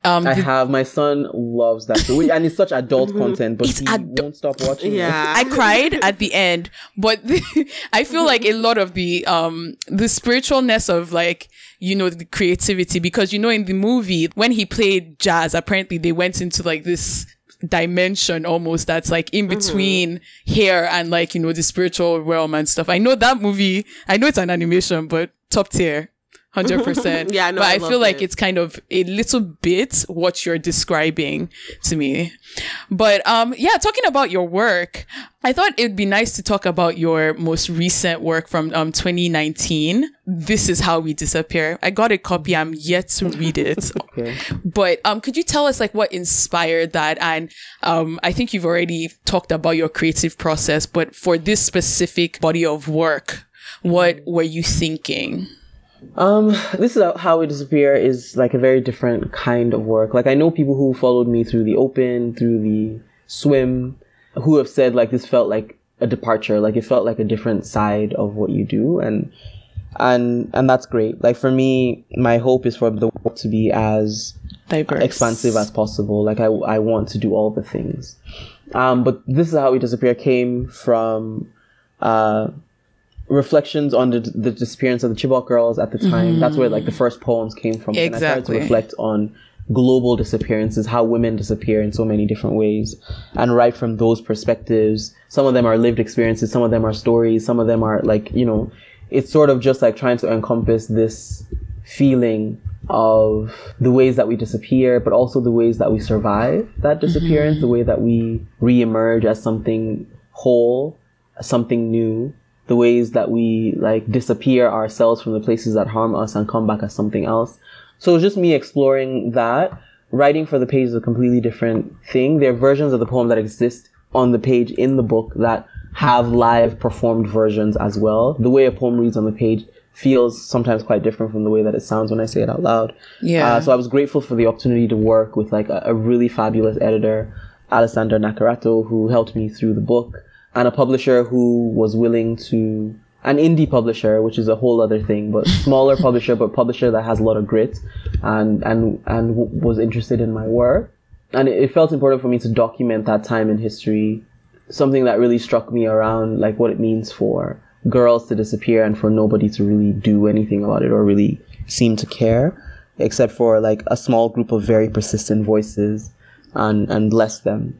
Um,
I have my son loves that show, and it's such adult content, but
It's
he
ado-
won't stop watching. it.
Yeah,
I cried at the end, but I feel like a lot of the um the spiritualness of like you know the creativity because you know in the movie when he played jazz apparently they went into like this dimension almost that's like in mm-hmm. between here and like you know the spiritual realm and stuff. I know that movie. I know it's an animation, but top tier. Hundred percent.
Yeah, no,
but
I
I, feel like
it.
it's kind of a little bit what you're describing to me. But um, yeah, talking about your work, I thought it'd be nice to talk about your most recent work from um 2019. This is how we disappear. I got a copy. I'm yet to read it.
Okay.
But um, could you tell us like what inspired that? And um, I think you've already talked about your creative process, but for this specific body of work, what were you thinking?
Um, this is how we disappear is like a very different kind of work. Like I know people who followed me through the open, through the swim who have said like this felt like a departure, like it felt like a different side of what you do, and and and that's great. Like for me, my hope is for the work to be as
Diverse.
expansive as possible. Like I, I want to do all the things. Um, but this is how we disappear came from, uh, reflections on the, the disappearance of the Chibok girls at the time. That's where like the mm-hmm. first poems came from. And I started to reflect on global disappearances, how women disappear in so many different ways, and right from those perspectives. Some of them are lived experiences, some of them are stories, some of them are like, you know, it's sort of just like trying to encompass this feeling of the ways that we disappear, but also the ways that we survive that mm-hmm. disappearance, the way that we reemerge as something whole, something new, the ways that we like disappear ourselves from the places that harm us and come back as something else. So it's just me exploring that. Writing for the page is a completely different thing. There are versions of the poem that exist on the page in the book that have live performed versions as well. The way a poem reads on the page feels sometimes quite different from the way that it sounds when I say it out loud.
Yeah.
Uh, so I was grateful for the opportunity to work with like a, a really fabulous editor, Alessandra Naccarato, who helped me through the book, and a publisher who was willing to an indie publisher, which is a whole other thing, but smaller publisher, but publisher that has a lot of grit, and and and w- was interested in my work, and it, it felt important for me to document that time in history, something that really struck me around like what it means for girls to disappear and for nobody to really do anything about it or really seem to care, except for like a small group of very persistent voices, and and bless them.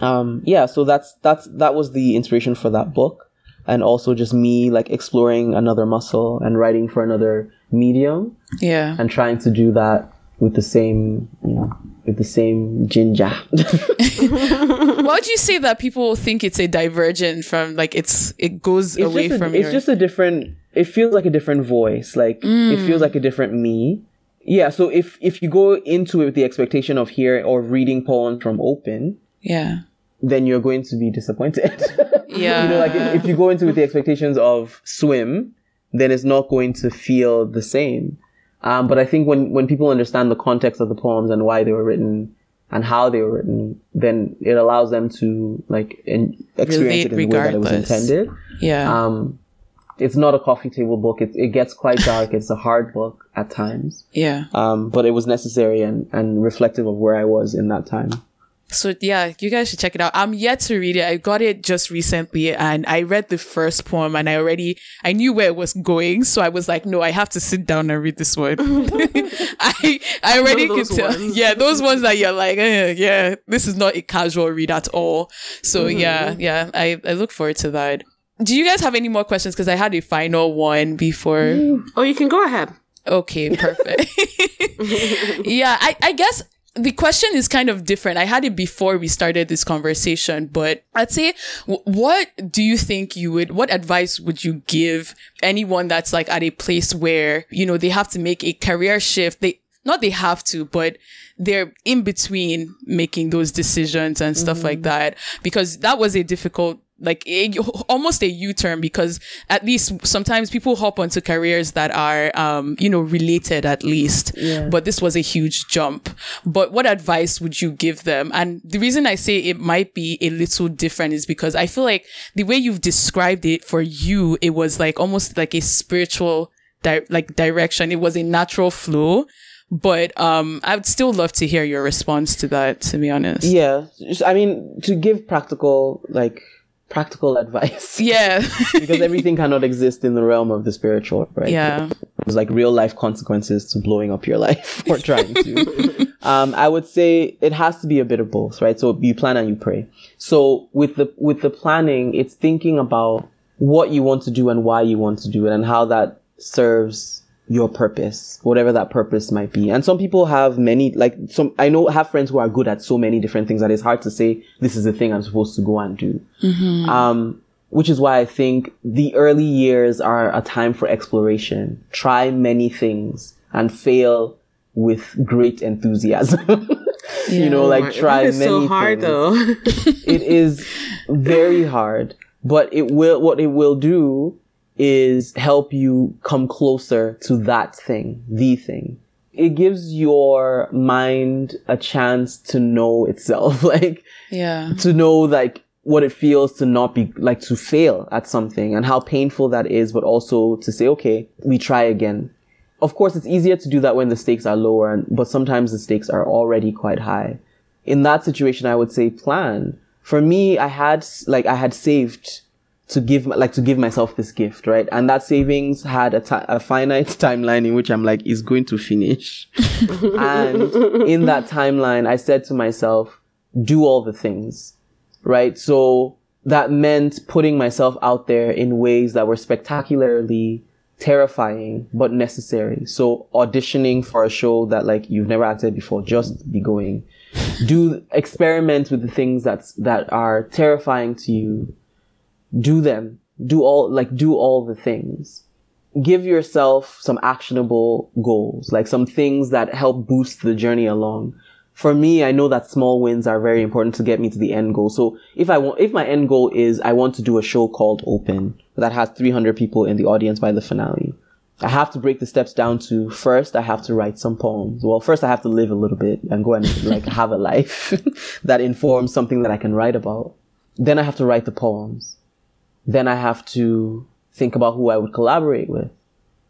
Um, yeah, so that's that's that was the inspiration for that book, and also just me like exploring another muscle and writing for another medium.
Yeah.
and trying to do that with the same you know with the same ginger.
Why would you say that people think it's a divergent from like it's it goes
it's
away
a,
from
it's
your
just a different it feels like a different voice. Like it feels like a different me. Yeah so if if you go into it with the expectation of hearing or reading poems from open
yeah
then you're going to be disappointed
yeah
you know like if, if you go into with the expectations of swim then it's not going to feel the same um, but i think when when people understand the context of the poems and why they were written and how they were written then it allows them to like in, experience it in the way that it was intended
yeah
um, it's not a coffee table book. It, it gets quite dark. It's a hard book at times.
yeah
Um, but it was necessary and, and reflective of where I was in that time.
So yeah, you guys should check it out. I'm yet to read it. I got it just recently and I read the first poem and I already I knew where it was going. So I was like, no, I have to sit down and read this one. I I already could tell.
ones.
Yeah, those ones that you're like, eh, yeah, this is not a casual read at all. So yeah, yeah, I, I look forward to that. Do you guys have any more questions? Because I had a final one before.
Oh, you can go ahead.
Okay, perfect. yeah, I, I guess the question is kind of different. I had it before we started this conversation, but I'd say, what do you think you would, what advice would you give anyone that's like at a place where, you know, they have to make a career shift? They, not they have to, but they're in between making those decisions and stuff like mm-hmm. that because that was a difficult like a, almost a U-turn because at least sometimes people hop onto careers that are um you know related at least. But this was a huge jump. But what advice would you give them? And the reason I say it might be a little different is because I feel like the way you've described it for you it was like almost like a spiritual di- like direction. It was a natural flow. But um I would still love to hear your response to that to be honest.
Yeah. I mean, to give practical, like, practical advice.
yeah
because everything cannot exist in the realm of the spiritual, right?
yeah
There's like real life consequences to blowing up your life or trying to. um, I would say it has to be a bit of both, right? So you plan and you pray. So with the with the planning, it's thinking about what you want to do and why you want to do it and how that serves your purpose, whatever that purpose might be. And some people have many, like some, I know, have friends who are good at so many different things that it's hard to say, this is the thing I'm supposed to go and do. Um, which is why I think the early years are a time for exploration. Try many things and fail with great enthusiasm. you know, like try
is
many
so hard
things
though.
it is very hard, but it will, what it will do is help you come closer to that thing, the thing. it gives your mind a chance to know itself, like
Yeah.
to know like what it feels to not be like to fail at something and how painful that is, but also to say, okay, we try again. Of course, it's easier to do that when the stakes are lower, and, but sometimes the stakes are already quite high. In that situation, I would say plan. For me, I had like I had saved to give like to give myself this gift, right? And that savings had a ti- a finite timeline in which I'm like is going to finish. and in that timeline, I said to myself, do all the things, right? So that meant putting myself out there in ways that were spectacularly terrifying but necessary. So auditioning for a show that like you've never acted before, just be going. Do experiment with the things that's that are terrifying to you. Do them. Do all like do all the things. Give yourself some actionable goals, like some things that help boost the journey along for me, I know that small wins are very important to get me to the end goal. So if I want, if my end goal is I want to do a show called Open that has 300 people in the audience by the finale, I have to break the steps down to first I have to write some poems. Well, first I have to live a little bit and go and like have a life that informs something that I can write about. Then I have to write the poems. Then I have to think about who I would collaborate with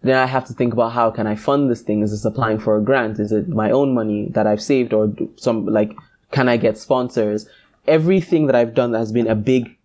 then I have to think about how can I fund this thing? Is this applying for a grant? Is it my own money that I've saved or some like, can I get sponsors? Everything that I've done that has been a big,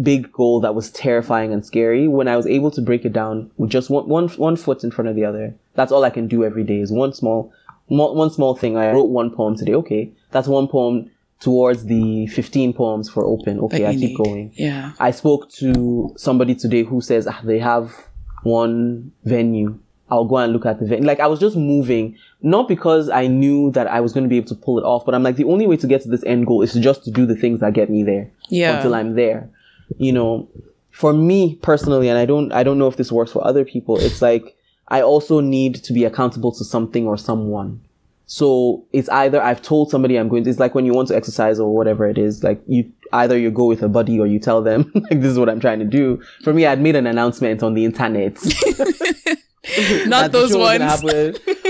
big goal that was terrifying and scary. When I was able to break it down with just one, one, one foot in front of the other, that's all I can do every day is one small, one small thing. I wrote one poem today. Okay. That's one poem towards the 15 poems for open. Okay. I keep
need.
going.
Yeah.
I spoke to somebody today who says ah, they have one venue. I'll go and look at the venue. Like I was just moving, not because I knew that I was going to be able to pull it off, but I'm like, the only way to get to this end goal is just to do the things that get me there
Yeah.
until I'm there. You know, for me personally, and I don't, I don't know if this works for other people. It's like, I also need to be accountable to something or someone. So it's either I've told somebody I'm going to, it's like when you want to exercise or whatever it is, like you, either you go with a buddy or you tell them, like, this is what I'm trying to do. For me, I'd made an announcement on the internet.
Not those ones.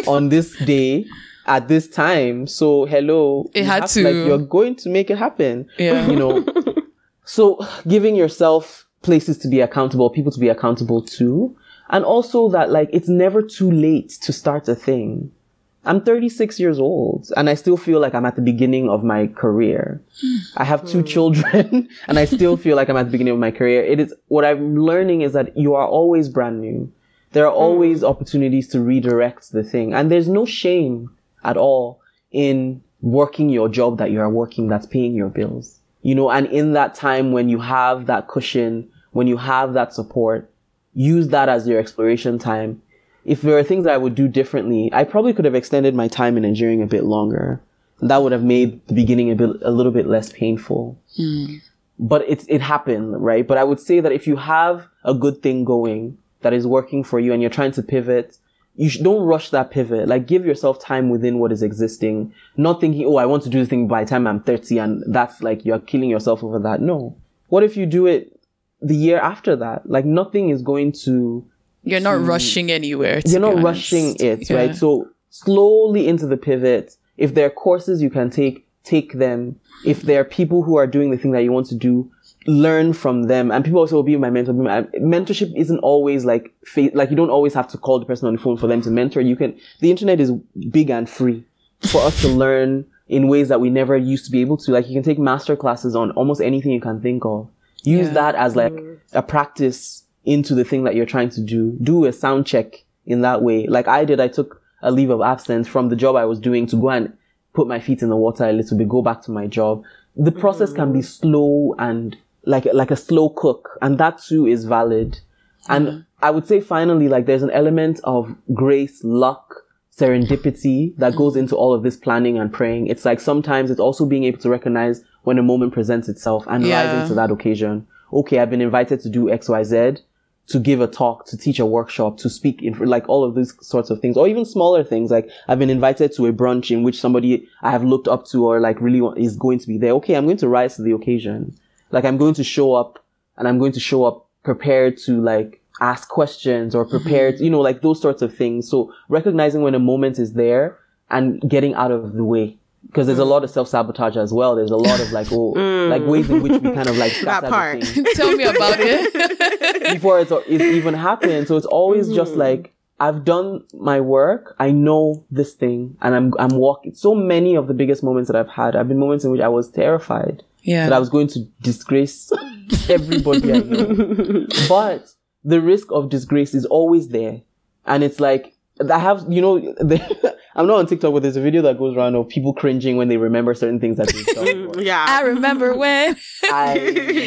on this day at this time. So hello,
It had
have
to-
like you're going to make it happen.
Yeah.
You know. so giving yourself places to be accountable, people to be accountable to, and also that like it's never too late to start a thing. I'm 36 years old and I still feel like I'm at the beginning of my career. I have two hmm. children and I still feel like I'm at the beginning of my career. It is what I'm learning is that you are always brand new. There are hmm. always opportunities to redirect the thing and there's no shame at all in working your job that you are working that's paying your bills. You know, and in that time when you have that cushion, when you have that support, use that as your exploration time. If there are things that I would do differently, I probably could have extended my time in engineering a bit longer. That would have made the beginning a bit, a little bit less painful. Hmm. But it's, it happened, right? But I would say that if you have a good thing going that is working for you and you're trying to pivot, you sh- don't rush that pivot. Like give yourself time within what is existing, not thinking, oh, I want to do this thing by the time I'm 30 and that's like you're killing yourself over that. No. What if you do it the year after that? Like nothing is going to
You're not hmm. rushing anywhere. to
you're not
honest.
rushing it,
Yeah.
right? So slowly into the pivot. If there are courses you can take, take them. If there are people who are doing the thing that you want to do, learn from them. And people also will be my mentor. Mentorship isn't always like, like you don't always have to call the person on the phone for them to mentor. You can, the internet is big and free for us to learn in ways that we never used to be able to. Like you can take master classes on almost anything you can think of. Use
Yeah.
that as like mm. a practice into the thing that you're trying to do. Do a sound check in that way. Like I did, I took a leave of absence from the job I was doing to go and put my feet in the water a little bit, go back to my job. The process can be mm. slow and like, like a slow cook. And that too is valid. And mm-hmm. I would say finally, like there's an element of grace, luck, serendipity that goes mm-hmm. into all of this planning and praying. It's like sometimes it's also being able to recognize when a moment presents itself and
Yeah.
rising to that occasion. Okay, I've been invited to do X, Y, Z, to give a talk, to teach a workshop, to speak in, like all of these sorts of things, or even smaller things. Like I've been invited to a brunch in which somebody I have looked up to or like really is going to be there. Okay, I'm going to rise to the occasion. Like I'm going to show up and I'm going to show up prepared to like ask questions or prepared, mm-hmm. you know, like those sorts of things. So recognizing when a moment is there and getting out of the way. Because there's a mm. lot of self sabotage as well. There's a lot of like, oh, like mm. ways in which we kind of like
That part.
Tell me about it.
before it's, it even happened. So it's always just mm. like I've done my work. I know this thing, and I'm I'm walking. So many of the biggest moments that I've had I've been moments in which I was terrified
yeah.
that I was going to disgrace everybody I know. but the risk of disgrace is always there, and it's like I have, you know, the, I'm not on TikTok, but there's a video that goes around of people cringing when they remember certain things that they've done.
Yeah.
I remember when.
I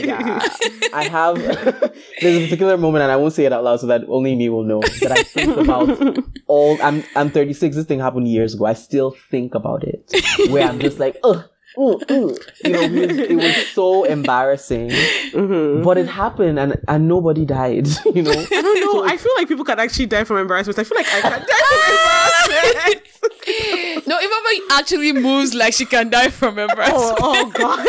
yeah, I have there's a particular moment and I won't say it out loud so that only me will know that I think about all I'm I'm 36 this thing happened years ago I still think about it where I'm just like ugh ugh, ugh. you know it was, it was so embarrassing mm-hmm. but it happened and and nobody died you know
I don't know. I feel like people can actually die from embarrassment. I feel like I can die from embarrassment.
No, if Mama actually moves like she can die from embarrassment.
oh, oh God.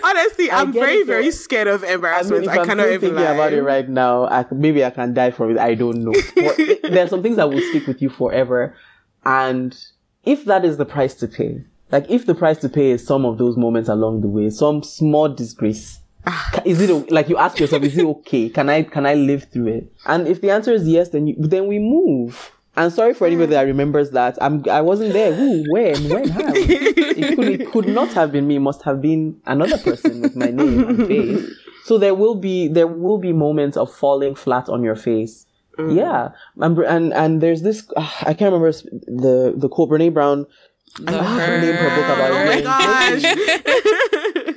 Honestly, I'm very,
it,
very scared of
I mean,
embarrassment.
if
I,
I'm
cannot even
thinking
lie.
about it right now, I, c- maybe I can die from it. I don't know. But there are some things that will stick with you forever. And if that is the price to pay, like if the price to pay is some of those moments along the way, some small disgrace, is it like you ask yourself, is it okay? Can I can I live through it? And if the answer is yes, then you, then we move. And sorry for anybody that remembers that. I'm I wasn't there. Who, when, when, how? It could, it could not have been me. It must have been another person with my name and face. So there will be there will be moments of falling flat on your face. Yeah, and and and there's this uh, I can't remember the the quote Brene Brown. I have to name her book about
Oh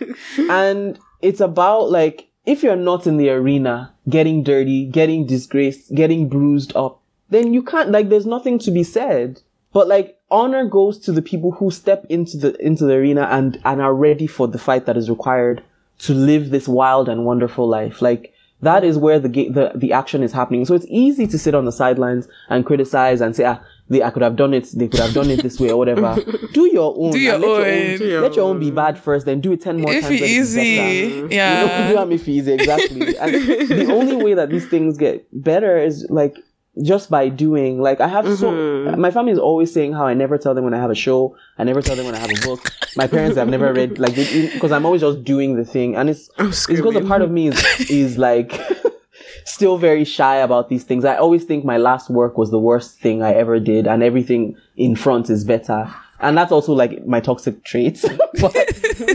gosh.
and it's about like if you're not in the arena getting dirty getting disgraced getting bruised up then you can't like there's nothing to be said. But like honor goes to the people who step into the into the arena and and are ready for the fight that is required to live this wild and wonderful life. Like that is where the the the action is happening. So it's easy to sit on the sidelines and criticize and say ah they, I could have done it. They could have done it this way or whatever. Do your own.
Do your
and let
own.
Do your
let your own be bad first, then do it ten more
If
times.
it
let be
easy.
better. You know,
Yeah.
do am if easy, exactly. And the only way that these things get better is like just by doing. Like I have so mm-hmm. my family is always saying how I never tell them when I have a show. I never tell them when I have a book. My parents have never read like because I'm always just doing the thing, and it's it's because a part of me is is like. Still very shy about these things. I always think my last work was the worst thing I ever did, and everything in front is better. And that's also like my toxic traits. but,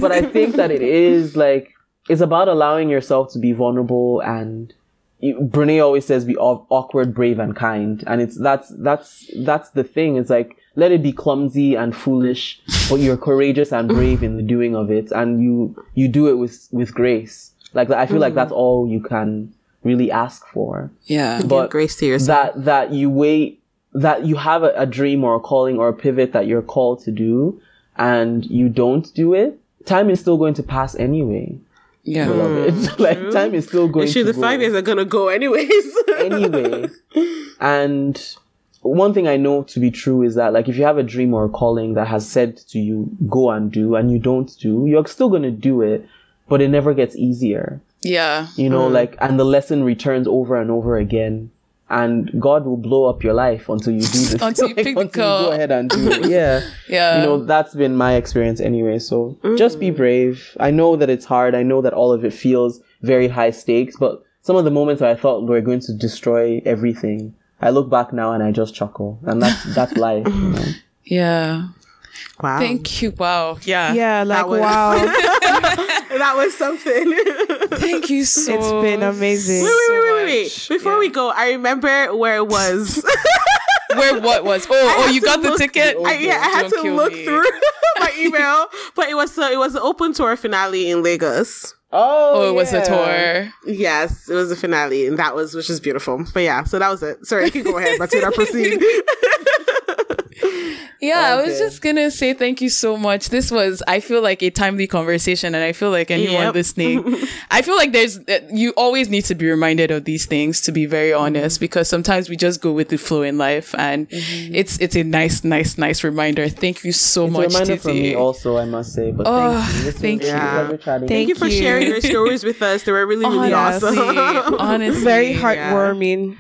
but I think that it is like it's about allowing yourself to be vulnerable and Brene always says be awkward, brave, and kind, and it's that's that's that's the thing. It's like let it be clumsy and foolish, but you're courageous and brave in the doing of it, and you you do it with with grace. Like I feel like mm-hmm. that's all you can really ask for.
Yeah.
But
grace to yourself.
that that you wait that you have a, a dream or a calling or a pivot that you're called to do, and you don't do it. Time is still going to pass anyway.
Yeah.
Beloved. Hmm, like time is still going
Actually, the
go
five years are gonna go anyways.
anyway. And one thing I know to be true is that like if you have a dream or a calling that has said to you, go and do, and you don't do, you're still gonna do it, but it never gets easier.
Yeah.
You know, hmm. like and the lesson returns over and over again. And God will blow up your life until you do this.
Until you pick the
until you
call.
go ahead and do it. Yeah.
Yeah.
You know, that's been my experience anyway. So just be hmm. brave. I know that it's hard. I know that all of it feels very high stakes, but some of the moments where I thought we were going to destroy everything, I look back now and I just chuckle. And that's that's life. You know?
Yeah.
wow.
Thank you. Wow. Yeah.
Yeah, like
was-
wow.
That was something.
Thank you so
It's been amazing.
wait,
so
wait, wait, wait.
much.
Before we go, I remember where it was.
Where what was? Oh, oh, you got the
look-
ticket?
I, yeah, I had
Don't
to look
me.
through my email, but it was it was the open tour finale in Lagos.
Oh,
Oh, it was a tour.
Yes, it was the finale, and that was which is beautiful. But yeah, so that was it. Sorry, you can go ahead, Matilda. Proceed.
Yeah, I was just gonna say thank you so much. This was, I feel like a timely conversation, and I feel like anyone
Yep.
listening, I feel like there's, uh, you always need to be reminded of these things. To be very honest, because sometimes we just go with the flow in life, and it's it's a nice, nice, nice reminder. Thank you so
It's a
much,
reminder for me also, I must say. But
Oh,
thank you.
Thank
a
you.
pleasure chatting.
Thank you for sharing your stories with us. They were really, really
Honestly,
awesome.
honestly,
Very
yeah.
heartwarming.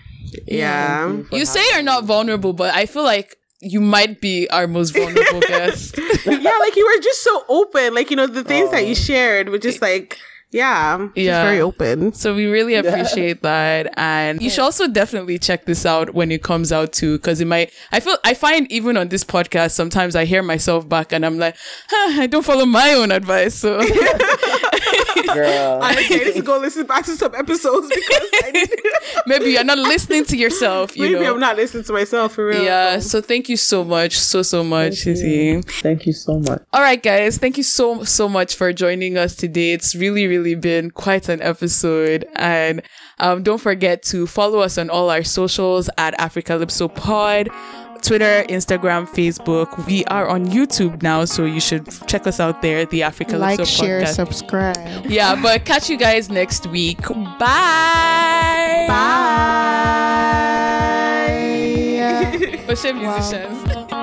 yeah.
You say you're not vulnerable, but I feel like you might be our most vulnerable guest.
yeah, like you were just so open. Like, you know, the things that you oh. shared were just like, yeah, just
Yeah.
very open.
So we really appreciate that. And you should also definitely check this out when it comes out too. Cause it might, I feel, I find even on this podcast, sometimes I hear myself back and I'm like, huh, I don't follow my own advice. So
Girl.
Honestly, I need to go listen back to some episodes because I need
maybe you're not listening to yourself, you
maybe
know.
I'm not listening to myself for real.
yeah. So thank you so much. So, so much, Titi.
Thank you so much.
All right, guys. Thank you so, so much for joining us today. It's really, really been quite an episode. And um, don't forget to follow us on all our socials at Africa Africalypso Pod. Twitter, Instagram, Facebook. We are on YouTube now, so you should check us out there, the Africalypso
Like, share,
Podcast.
subscribe.
yeah, but catch you guys next week. Bye.
Bye.
Shame musicians.